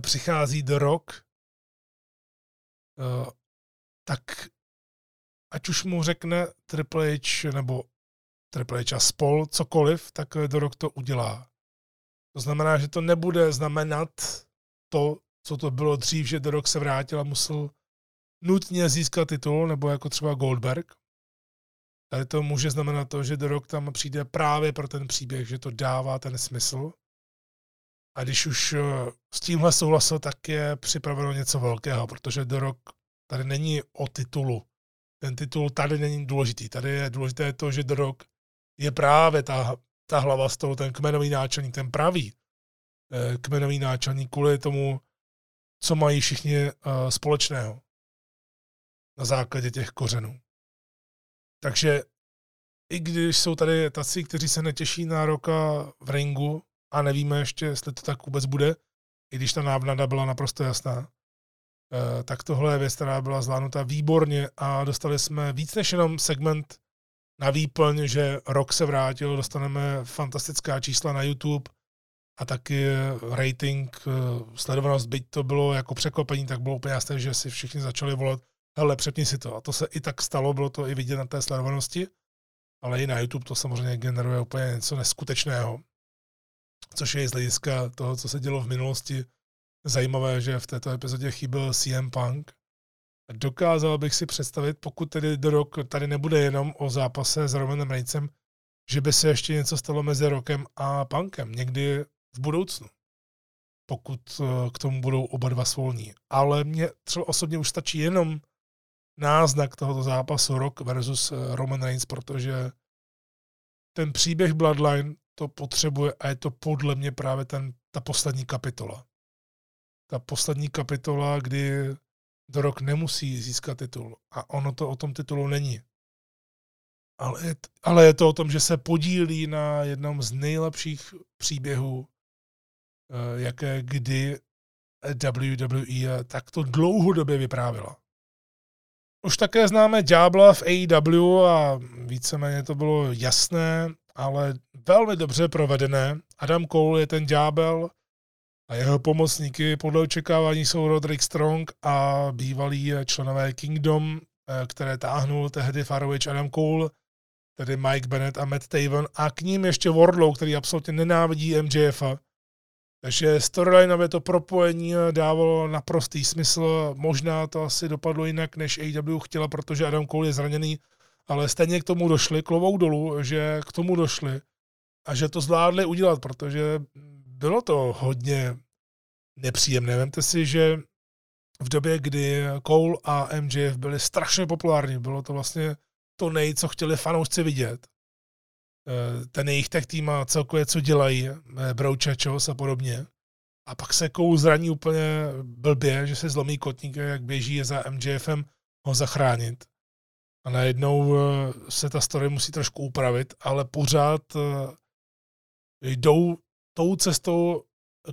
přichází do rok, eh, tak ať už mu řekne Triple H nebo Triple H a spol cokoliv, tak do rok to udělá. To znamená, že to nebude znamenat to, co to bylo dřív, že rok se vrátil a musel nutně získat titul, nebo jako třeba Goldberg. Tady to může znamenat to, že rok tam přijde právě pro ten příběh, že to dává ten smysl. A když už eh, s tímhle souhlasil, tak je připraveno něco velkého, protože The tady není o titulu. Ten titul tady není důležitý. Tady je důležité to, že The je právě ta, ta hlava z toho, ten kmenový náčelník, ten pravý eh, kmenový náčelník kvůli tomu, co mají všichni eh, společného na základě těch kořenů. Takže i když jsou tady taci, kteří se netěší na roka v ringu, a nevíme ještě, jestli to tak vůbec bude, i když ta návnada byla naprosto jasná. E, tak tohle je věc, která byla zvládnuta výborně a dostali jsme víc než jenom segment na výplň, že rok se vrátil, dostaneme fantastická čísla na YouTube a taky rating, e, sledovanost, byť to bylo jako překvapení, tak bylo úplně jasné, že si všichni začali volat, hele, přepni si to. A to se i tak stalo, bylo to i vidět na té sledovanosti, ale i na YouTube to samozřejmě generuje úplně něco neskutečného což je z hlediska toho, co se dělo v minulosti, zajímavé, že v této epizodě chyběl CM Punk. Dokázal bych si představit, pokud tedy do rok tady nebude jenom o zápase s Romanem Reignsem, že by se ještě něco stalo mezi Rokem a Punkem někdy v budoucnu, pokud eh, k tomu budou oba dva svolní. Ale mně třeba osobně už stačí jenom náznak tohoto zápasu Rock versus eh, Roman Reigns, protože ten příběh Bloodline to potřebuje a je to podle mě právě ten, ta poslední kapitola. ta poslední kapitola, kdy do rok nemusí získat titul. A ono to o tom titulu není. Ale je, ale je to o tom, že se podílí na jednom z nejlepších příběhů, eh, jaké kdy WWE takto dlouhodobě vyprávěla. Už také známe Diabla v AEW a víceméně to bylo jasné, ale velmi dobře provedené. Adam Cole je ten ďábel a jeho pomocníky podle očekávání jsou Roderick Strong a bývalí členové Kingdom, eh, které táhnul tehdy Farovič Adam Cole, tedy Mike Bennett a Matt Taven a k ním ještě Wardlow, který absolutně nenávidí MJFa. Takže storylineově to propojení dávalo naprostý smysl. Možná to asi dopadlo jinak, než AW chtěla, protože Adam Cole je zraněný, ale stejně k tomu došli, klovou dolů, že k tomu došli a že to zvládli udělat, protože bylo to hodně nepříjemné. Vemte si, že v době, kdy Cole a MJF byli strašně populární, bylo to vlastně to nej, co chtěli fanoušci vidět. Eh, ten jejich tech tým a celkově, co dělají, eh, Broučačos a podobně. A pak se Cole zraní úplně blbě, že se zlomí kotník, jak běží za MJFem ho zachránit. A najednou eh, se ta story musí trošku upravit, ale pořád jdou tou cestou,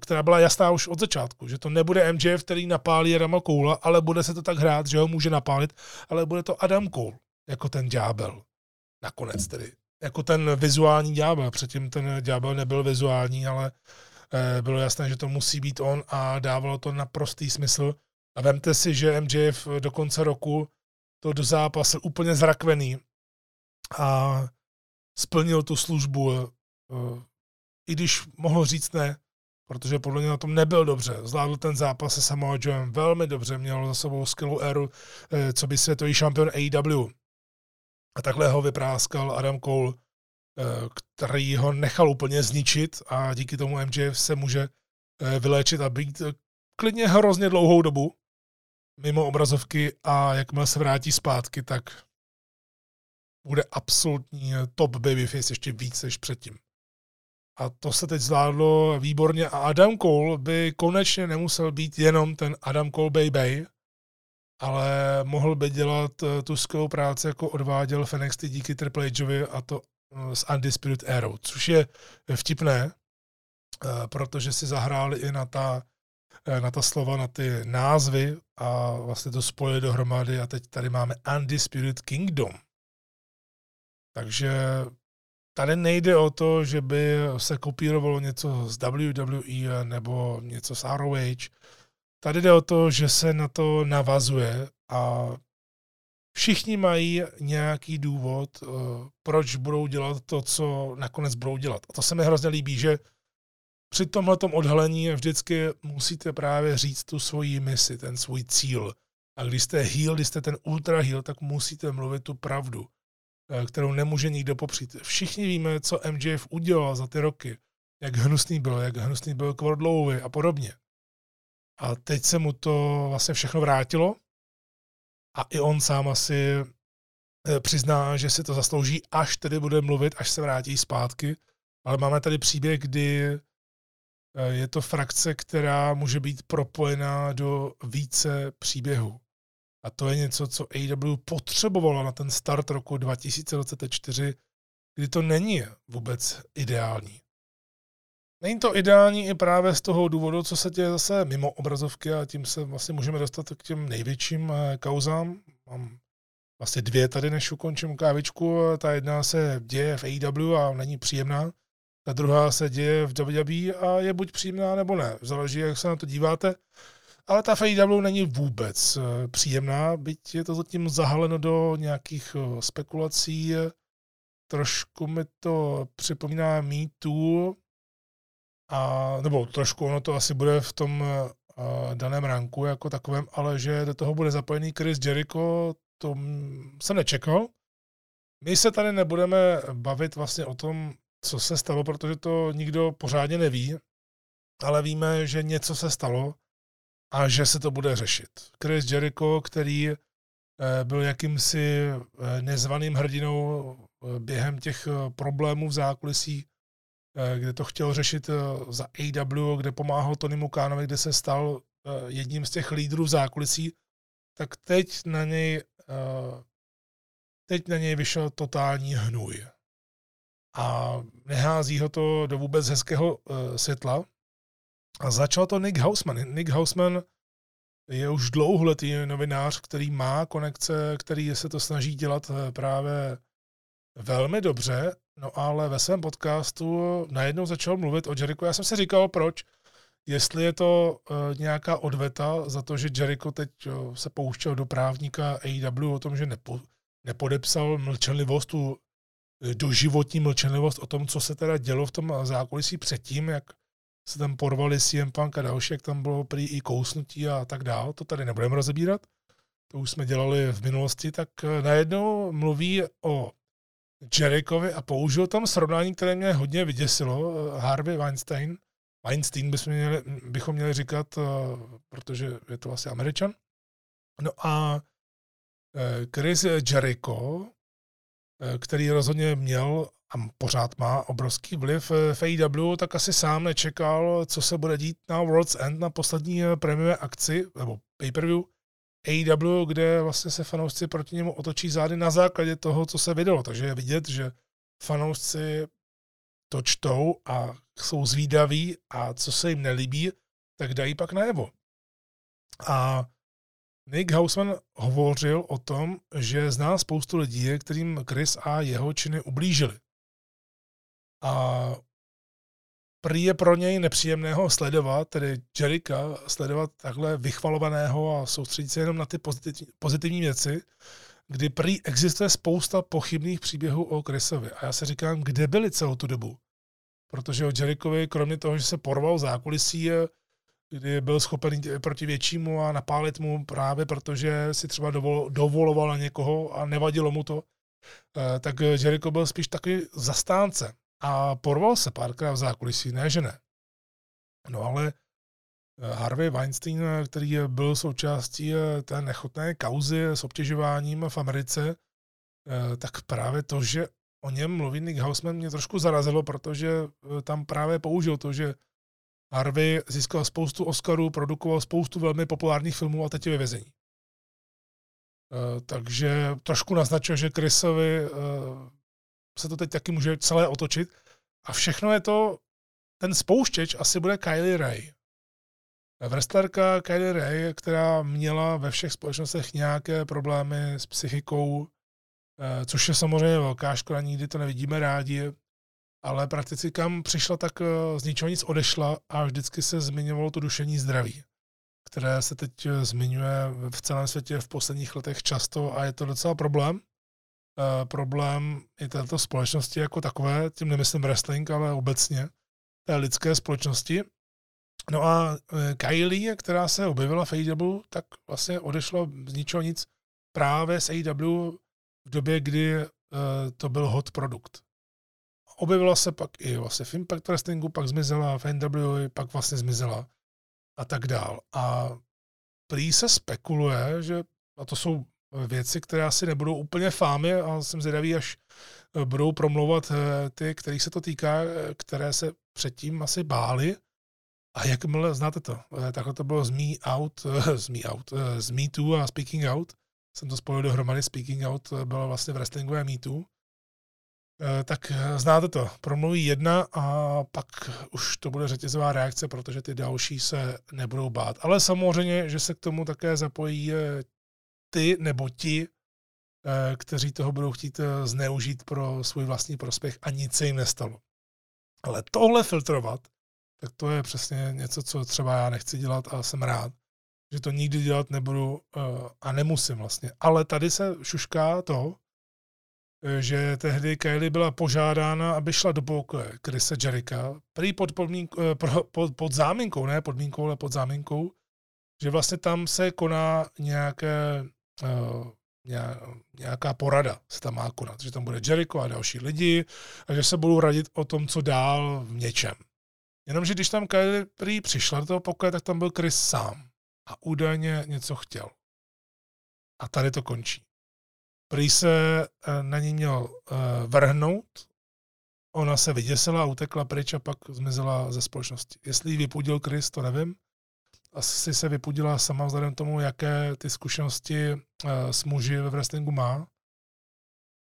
která byla jasná už od začátku, že to nebude MJF, který napálí Adama Koula, ale bude se to tak hrát, že ho může napálit, ale bude to Adam Cole, jako ten ďábel. Nakonec tedy. Jako ten vizuální ďábel. Předtím ten ďábel nebyl vizuální, ale eh, bylo jasné, že to musí být on a dávalo to naprostý smysl. A vemte si, že MJF do konce roku to do zápasu úplně zrakvený a splnil tu službu eh, i když mohl říct ne, protože podle mě na tom nebyl dobře. Zvládl ten zápas se Samoa Joem velmi dobře, měl za sebou skvělou éru, eh, co by světový šampion AEW. A takhle ho vypráskal Adam Cole, eh, který ho nechal úplně zničit a díky tomu MJF se může eh, vyléčit a být klidně hrozně dlouhou dobu mimo obrazovky a jakmile se vrátí zpátky, tak bude absolutní top babyface ještě víc než předtím. A to se teď zvládlo výborně a Adam Cole by konečně nemusel být jenom ten Adam Cole Baby, ale mohl by dělat eh, tu skvělou práci, jako odváděl v díky Triple Hovi a to s eh, Undisputed Arrow, což je vtipné, eh, protože si zahráli i na ta, na ta slova, na ty názvy a vlastně to spojili dohromady a teď tady máme Undisputed Kingdom. Takže Tady nejde o to, že by se kopírovalo něco z WWE nebo něco z ROH. Tady jde o to, že se na to navazuje a všichni mají nějaký důvod, eh, proč budou dělat to, co nakonec budou dělat. A to se mi hrozně líbí, že při tomhle odhalení vždycky musíte právě říct tu svoji misi, ten svůj cíl. A když jste heal, když jste ten ultra heal, tak musíte mluvit tu pravdu. Eh, kterou nemůže nikdo popřít. Všichni víme, co MJF udělal za ty roky, jak hnusný byl, jak hnusný byl Kvordlowy a podobně. A teď se mu to vlastně všechno vrátilo a i on sám asi eh, přizná, že si to zaslouží, až tedy bude mluvit, až se vrátí zpátky. Ale máme tady příběh, kdy eh, je to frakce, která může být propojená do více příběhů. A to je něco, co AW potřebovala na ten start roku 2024, kdy to není vůbec ideální. Není to ideální i právě z toho důvodu, co se děje zase mimo obrazovky a tím se vlastně můžeme dostat k těm největším eh, kauzám. Mám vlastně dvě tady, než ukončím kávičku. Ta jedna se děje v AEW a není příjemná. Ta druhá se děje v WWE a je buď příjemná nebo ne. Záleží, jak se na to díváte. Ale ta FAW není vůbec eh, příjemná, byť je to zatím zahaleno do nějakých eh, spekulací. Trošku mi to připomíná Me a, nebo trošku ono to asi bude v tom uh, daném ranku jako takovém, ale že do toho bude zapojený Chris Jericho, to se nečekal. My se tady nebudeme bavit vlastně o tom, co se stalo, protože to nikdo pořádně neví, ale víme, že něco se stalo a že se to bude řešit. Chris Jericho, který eh, byl jakýmsi eh, nezvaným hrdinou eh, během těch problémů v zákulisí, kde to chtěl řešit za AW, kde pomáhal Tony Mukánovi, kde se stal jedním z těch lídrů v zákulisí, tak teď na něj, teď na něj vyšel totální hnůj. A nehází ho to do vůbec hezkého světla. A začal to Nick Hausman. Nick Hausman je už dlouholetý novinář, který má konekce, který se to snaží dělat právě velmi dobře, no ale ve svém podcastu najednou začal mluvit o Jericho. Já jsem si říkal, proč, jestli je to uh, nějaká odveta za to, že Jericho teď uh, se pouštěl do právníka AEW o tom, že nepo, nepodepsal mlčenlivost, tu eh, doživotní mlčenlivost o tom, co se teda dělo v tom zákulisí předtím, jak se tam porvali CM Punk a další, jak tam bylo prý i kousnutí a tak dál. To tady nebudeme rozebírat. To už jsme dělali v minulosti, tak najednou mluví o Jerichovi a použil tam srovnání, které mě hodně vyděsilo. Harvey Weinstein, Weinstein bychom měli, bychom měli říkat, eh, protože je to asi američan. No a eh, Chris Jericho, eh, který rozhodně měl a pořád má obrovský vliv v AEW, tak asi sám nečekal, co se bude dít na World's End na poslední premiové akci, nebo pay-per-view AEW, kde vlastně se fanoušci proti němu otočí zády na základě toho, co se vydalo. Takže je vidět, že fanoušci to čtou a jsou zvídaví a co se jim nelíbí, tak dají pak najevo. A Nick Hausman hovořil o tom, že zná spoustu lidí, kterým Chris a jeho činy ublížili. A prý je pro něj nepříjemného sledovat, tedy Jerika, sledovat takhle vychvalovaného a soustředit se jenom na ty pozitivní, pozitivní věci, kdy prý existuje spousta pochybných příběhů o Chrisovi. A já se říkám, kde byli celou tu dobu? Protože o Jerikovi, kromě toho, že se porval zákulisí, kdy byl schopen proti většímu a napálit mu právě protože si třeba dovol, dovoloval na někoho a nevadilo mu to, eh, tak Jericho byl spíš takový zastánce a porval se párkrát v zákulisí, ne, že ne. No ale eh, Harvey Weinstein, který byl součástí eh, té nechutné kauzy s obtěžováním v Americe, eh, tak právě to, že o něm mluví Nick Hausman, mě trošku zarazilo, protože tam právě použil to, že Harvey získal spoustu Oscarů, produkoval spoustu velmi populárních filmů a teď je ve vězení. Takže trošku naznačil, že Chrisovi se to teď taky může celé otočit. A všechno je to, ten spouštěč asi bude Kylie Ray. Wrestlerka Kylie Ray, která měla ve všech společnostech nějaké problémy s psychikou, eh, což je samozřejmě velká škoda, nikdy to nevidíme rádi, ale prakticky kam přišla, tak eh, z ničeho nic odešla a vždycky se zmiňovalo to dušení zdraví, které se teď eh, zmiňuje v celém světě v posledních letech často a je to docela problém. Uh, problém i této společnosti jako takové, tím nemyslím wrestling, ale obecně té lidské společnosti. No a uh, Kylie, která se objevila v AEW, tak vlastně odešla z ničeho nic právě z AEW v době, kdy uh, to byl hot produkt. Objevila se pak i vlastně v Impact Wrestlingu, pak zmizela v NW, pak vlastně zmizela a tak dál. A prý se spekuluje, že, a to jsou věci, které asi nebudou úplně fámy a jsem zvědavý, až eh, budou promlouvat eh, ty, kterých se to týká, eh, které se předtím asi báli. A jakmile, znáte to, takhle to bylo z Me Out, z Me Out, z Me Too a Speaking Out, jsem to spojil dohromady, Speaking Out bylo vlastně v wrestlingové Me Too, tak znáte to, promluví jedna a pak už to bude řetězová reakce, protože ty další se nebudou bát. Ale samozřejmě, že se k tomu také zapojí ty nebo ti, eh, kteří toho budou chtít eh, zneužít pro svůj vlastní prospěch a nic se jim nestalo. Ale tohle filtrovat, tak to je přesně něco, co třeba já nechci dělat a jsem rád, že to nikdy dělat nebudu eh, a nemusím vlastně. Ale tady se šušká to, že tehdy Kylie byla požádána, aby šla do pokoje Krise Jerika, prý pod, podmínk, pod, pod záminkou, ne podmínkou, ale pod záminkou, že vlastně tam se koná nějaké nějaká porada se tam má konat, že tam bude Jericho a další lidi a že se budou radit o tom, co dál v něčem. Jenomže když tam Kylie přišla do toho pokoje, tak tam byl Chris sám a údajně něco chtěl. A tady to končí. Prý se uh, na ní měl uh, vrhnout, ona se vyděsila utekla pryč a pak zmizela ze společnosti. Jestli ji vypudil Chris, to nevím, asi se vypudila sama vzhledem tomu, jaké ty zkušenosti uh, s muži ve wrestlingu má.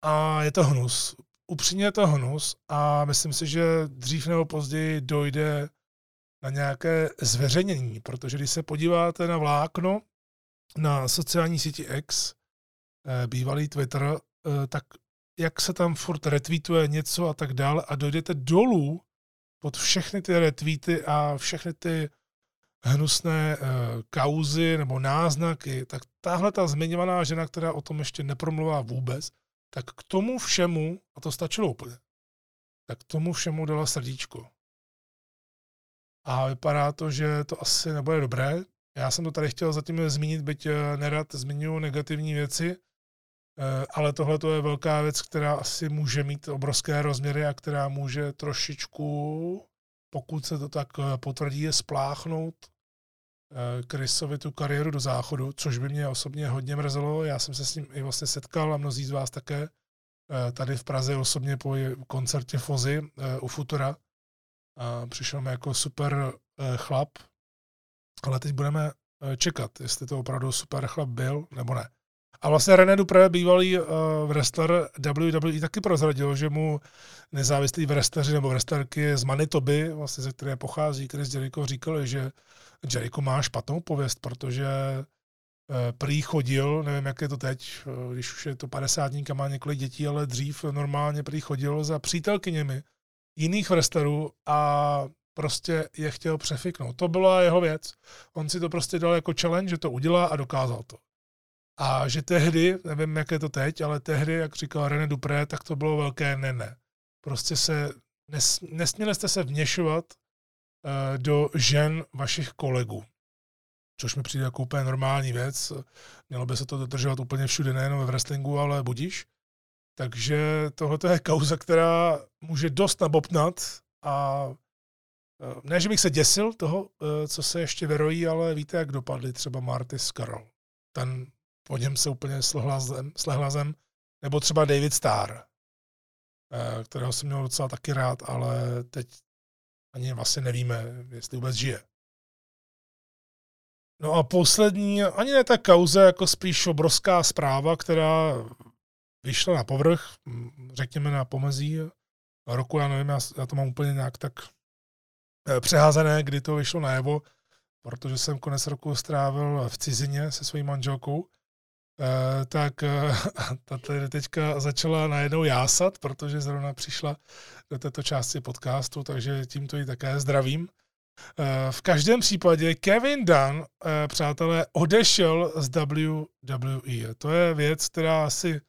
A je to hnus. Upřímně je to hnus a myslím si, že dřív nebo později dojde na nějaké zveřejnění, protože když se podíváte na vlákno na sociální síti X, eh, bývalý Twitter, eh, tak jak se tam furt retweetuje něco a tak dále a dojdete dolů pod všechny ty retweety a všechny ty hnusné uh, kauzy nebo náznaky, tak tahle ta zmiňovaná žena, která o tom ještě nepromluvá vůbec, tak k tomu všemu, a to stačilo úplně, tak k tomu všemu dala srdíčko. A vypadá to, že to asi nebude dobré. Já jsem to tady chtěl zatím zmínit, byť eh, nerad zmiňuji negativní věci, eh, ale tohle to je velká věc, která asi může mít obrovské rozměry a která může trošičku, pokud se to tak eh, potvrdí, je spláchnout Chrisovi tu kariéru do záchodu, což by mě osobně hodně mrzelo. Já jsem se s ním i vlastně setkal a mnozí z vás také tady v Praze osobně po koncertě Fozy u Futura a přišel mi jako super eh, chlap, ale teď budeme eh, čekat, jestli to opravdu super chlap byl, nebo ne. A vlastně René Dupré, bývalý uh, wrestler WWE, taky prozradil, že mu nezávislí wrestleri nebo wrestlerky z Manitoby, vlastně ze které pochází Chris Jericho, říkali, že Jericho má špatnou pověst, protože uh, prý chodil, nevím, jak je to teď, uh, když už je to 50 a má několik dětí, ale dřív normálně prý chodil za přítelkyněmi jiných wrestlerů a prostě je chtěl přefiknout. To byla jeho věc. On si to prostě dal jako challenge, že to udělá a dokázal to. A že tehdy, nevím, jak je to teď, ale tehdy, jak říkal René Dupré, tak to bylo velké ne-ne. Prostě se, nes, nesměli jste se vněšovat do žen vašich kolegů. Což mi přijde jako úplně normální věc. Mělo by se to dodržovat úplně všude, nejen ve wrestlingu, ale budíš. Takže tohle je kauza, která může dost nabopnat a e, ne, že bych se děsil toho, e, co se ještě vyrojí, ale víte, jak dopadly třeba Marty Scarroll. Ten po něm se úplně slehla zem. Nebo třeba David Starr, kterého jsem měl docela taky rád, ale teď ani vlastně nevíme, jestli vůbec žije. No a poslední, ani ne ta kauze, jako spíš obrovská zpráva, která vyšlo na povrch, řekněme na pomezí roku, já nevím, já, to mám úplně nějak tak eh, přeházené, kdy to vyšlo najevo, protože jsem konec roku strávil v cizině se svojí manželkou, tak eh, ta tady teďka začala najednou jásat, protože zrovna přišla do této části podcastu, takže tímto ji také zdravím. V každém případě Kevin Dunn, přátelé, odešel z WWE. To je věc, která asi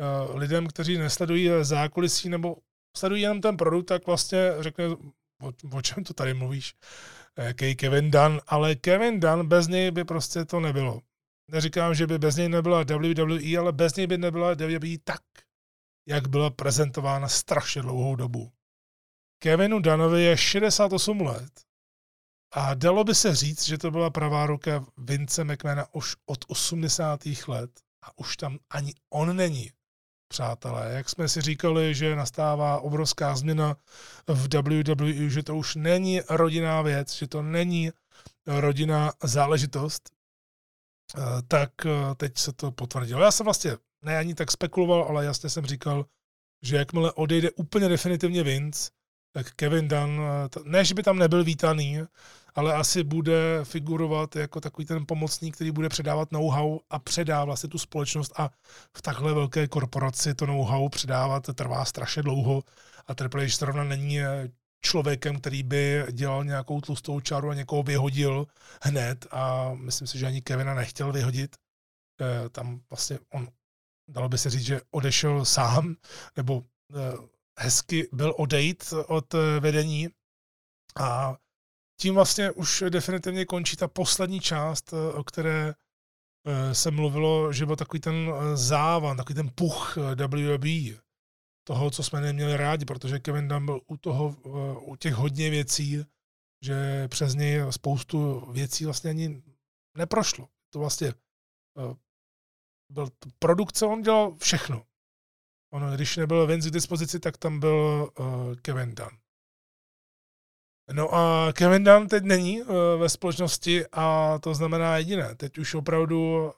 Eh, lidem, kteří nesledují zákulisí nebo sledují jenom ten produkt, tak vlastně řekne, o, o čem to tady mluvíš, jaký Kevin Dunn, ale Kevin Dunn, bez něj by prostě to nebylo. Neříkám, že by bez něj nebyla WWE, ale bez něj by nebyla WWE tak, jak byla prezentována strašně dlouhou dobu. Kevinu Dunnovi je 68 let a dalo by se říct, že to byla pravá ruka Vince McMahona už od 80. let a už tam ani on není přátelé. Jak jsme si říkali, že nastává obrovská změna v WWE, že to už není rodinná věc, že to není rodinná záležitost, tak eh, teď se to potvrdilo. Já jsem vlastně ne ani tak spekuloval, ale jasně jsem říkal, že jakmile odejde úplně definitivně Vince, tak Kevin Dunn, eh, ne, že by tam nebyl vítaný, ale asi bude figurovat jako takový ten pomocník, který bude předávat know-how a předá vlastně tu společnost a v takhle velké korporaci to know-how předávat trvá strašně dlouho a Triple H zrovna není eh, člověkem, který by dělal nějakou tlustou čaru a někoho vyhodil hned a myslím si, že ani Kevina nechtěl vyhodit. Eh, tam vlastně on, dalo by se říct, že odešel sám, nebo hezky byl odejít od vedení a tím vlastně už definitivně končí ta poslední část, eh, o které eh, se mluvilo, že byl takový ten eh, závan, takový ten puch WWE, toho, co jsme neměli rádi, protože Kevin Dunn byl u, toho, u těch hodně věcí, že přes něj spoustu věcí vlastně ani neprošlo. To vlastně byl produkce, on dělal všechno. On, když nebyl Vince k dispozici, tak tam byl Kevin Dunn. No a Kevin Dunn teď není ve společnosti a to znamená jediné. Teď už opravdu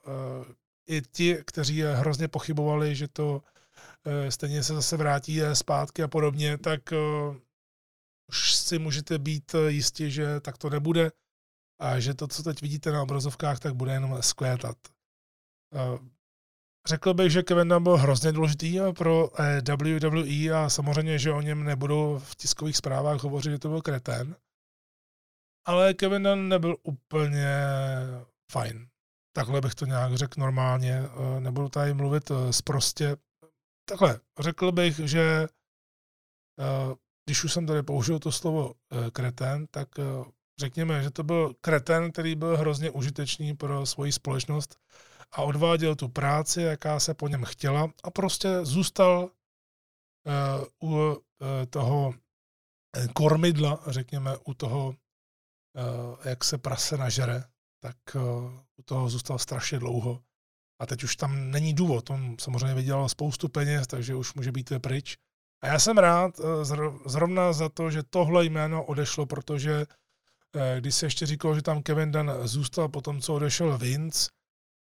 i ti, kteří hrozně pochybovali, že to stejně se zase vrátí zpátky a podobně, tak už si můžete být jistí, že tak to nebude a že to, co teď vidíte na obrazovkách, tak bude jenom skvětat. Řekl bych, že Kevin Dunn byl hrozně důležitý pro eh, WWE a samozřejmě, že o něm nebudu v tiskových zprávách hovořit, že to byl kretén. Ale Kevin Dunn nebyl úplně fajn. Takhle bych to nějak řekl normálně. Eh, nebudu tady mluvit zprostě. Eh, Takhle, řekl bych, že když už jsem tady použil to slovo kretén, tak řekněme, že to byl kreten, který byl hrozně užitečný pro svoji společnost a odváděl tu práci, jaká se po něm chtěla a prostě zůstal u toho eh, kormidla, řekněme, u toho, jak se prase nažere, tak u toho zůstal strašně dlouho. A teď už tam není důvod, on samozřejmě vydělal spoustu peněz, takže už může být pryč. A já jsem rád zrovna za to, že tohle jméno odešlo, protože když se ještě říkalo, že tam Kevin Dunn zůstal po tom, co odešel Vince,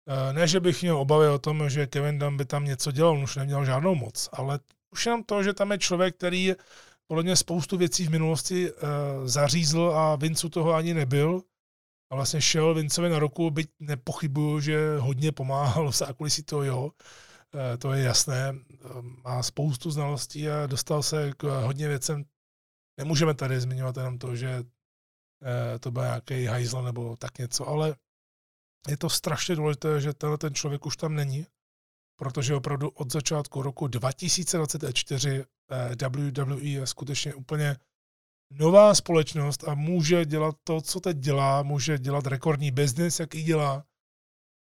Eh, ne, že bych měl obavy o tom, že Kevin Dunn by tam něco dělal, on už neměl žádnou moc, ale už jenom to, že tam je člověk, který podle mě spoustu věcí v minulosti zařízl a Vincu toho ani nebyl. A vlastně šel Vincovi na roku, byť nepochybuju, že hodně pomáhal v zákulisí toho jo. Uh, to je jasné. Má spoustu znalostí a dostal se k hodně věcem. Nemůžeme tady zmiňovat jenom to, že uh, to byl nějaký hajzl nebo tak něco, ale je to strašně důležité, že tenhle ten člověk už tam není, protože opravdu od začátku roku 2024 WWE je skutečně úplně nová společnost a může dělat to, co teď dělá, může dělat rekordní biznis, jaký dělá,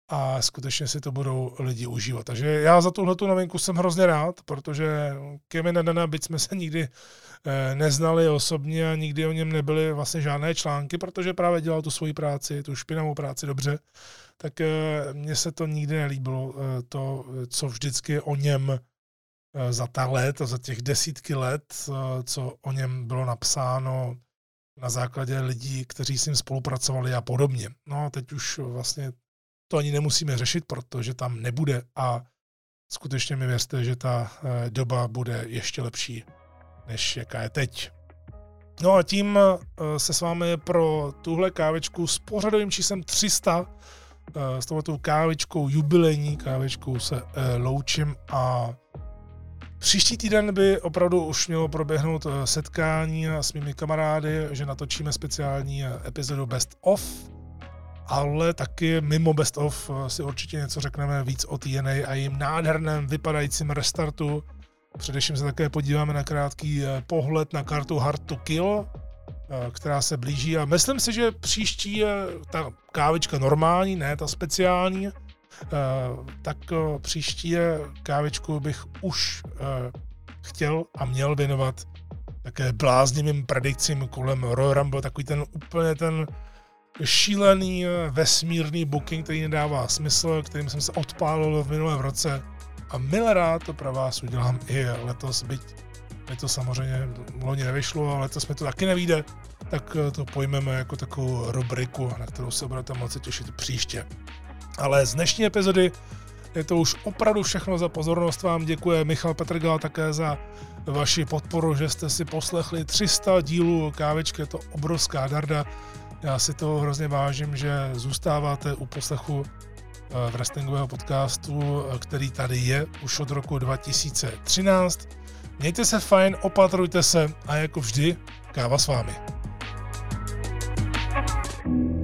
a skutečně si to budou lidi užívat. Takže já za tuhle novinku jsem hrozně rád, protože Kevina Dana, byť jsme se nikdy eh, neznali osobně a nikdy o něm nebyly vlastně žádné články, protože právě dělal tu svoji práci, tu špinavou práci dobře, tak eh, mně se to nikdy nelíbilo, eh, to, co vždycky o něm za ta let, za těch desítky let, co o něm bylo napsáno na základě lidí, kteří s ním spolupracovali a podobně. No teď už vlastně to ani nemusíme řešit, protože tam nebude a skutečně mi věřte, že ta eh, doba bude ještě lepší, než jaká je teď. No a tím eh, se s vámi pro tuhle kávečku s pořadovým číslem 300 eh, s touto kávečkou, jubilejní kávečkou se loučím a Příští týden by opravdu už mělo proběhnout setkání s mými kamarády, že natočíme speciální epizodu Best of, ale taky mimo Best of eh, si určitě něco řekneme víc o TNA a jejím nádherném vypadajícím restartu. Především se také podíváme na krátký eh, pohled na kartu Hard to Kill, eh, která se blíží a myslím si, že příští ta kávička normální, ne ta speciální, tak příští kávičku bych už chtěl a měl věnovat také bláznivým predikcím kolem Royal Rumble, takový ten úplně ten šílený eh, vesmírný booking, který nedává smysl, kterým jsem se odpálil v minulém roce a milé rád to pro vás udělám i letos, byť mi to samozřejmě loni nevyšlo, ale letos mi to taky nevíde, tak eh, to pojmeme jako takovou rubriku, na kterou se budete moci těšit příště. Ale z dnešní epizody je to už opravdu všechno za pozornost. Vám děkuje Michal Petrgal také za vaši podporu, že jste si poslechli 300 dílů kávečky, je to obrovská darda. Já si toho hrozně vážím, že zůstáváte u poslechu eh, wrestlingového podcastu, eh, který tady je už od roku 2013. Mějte se fajn, opatrujte se a jako vždy, káva s vámi. thank you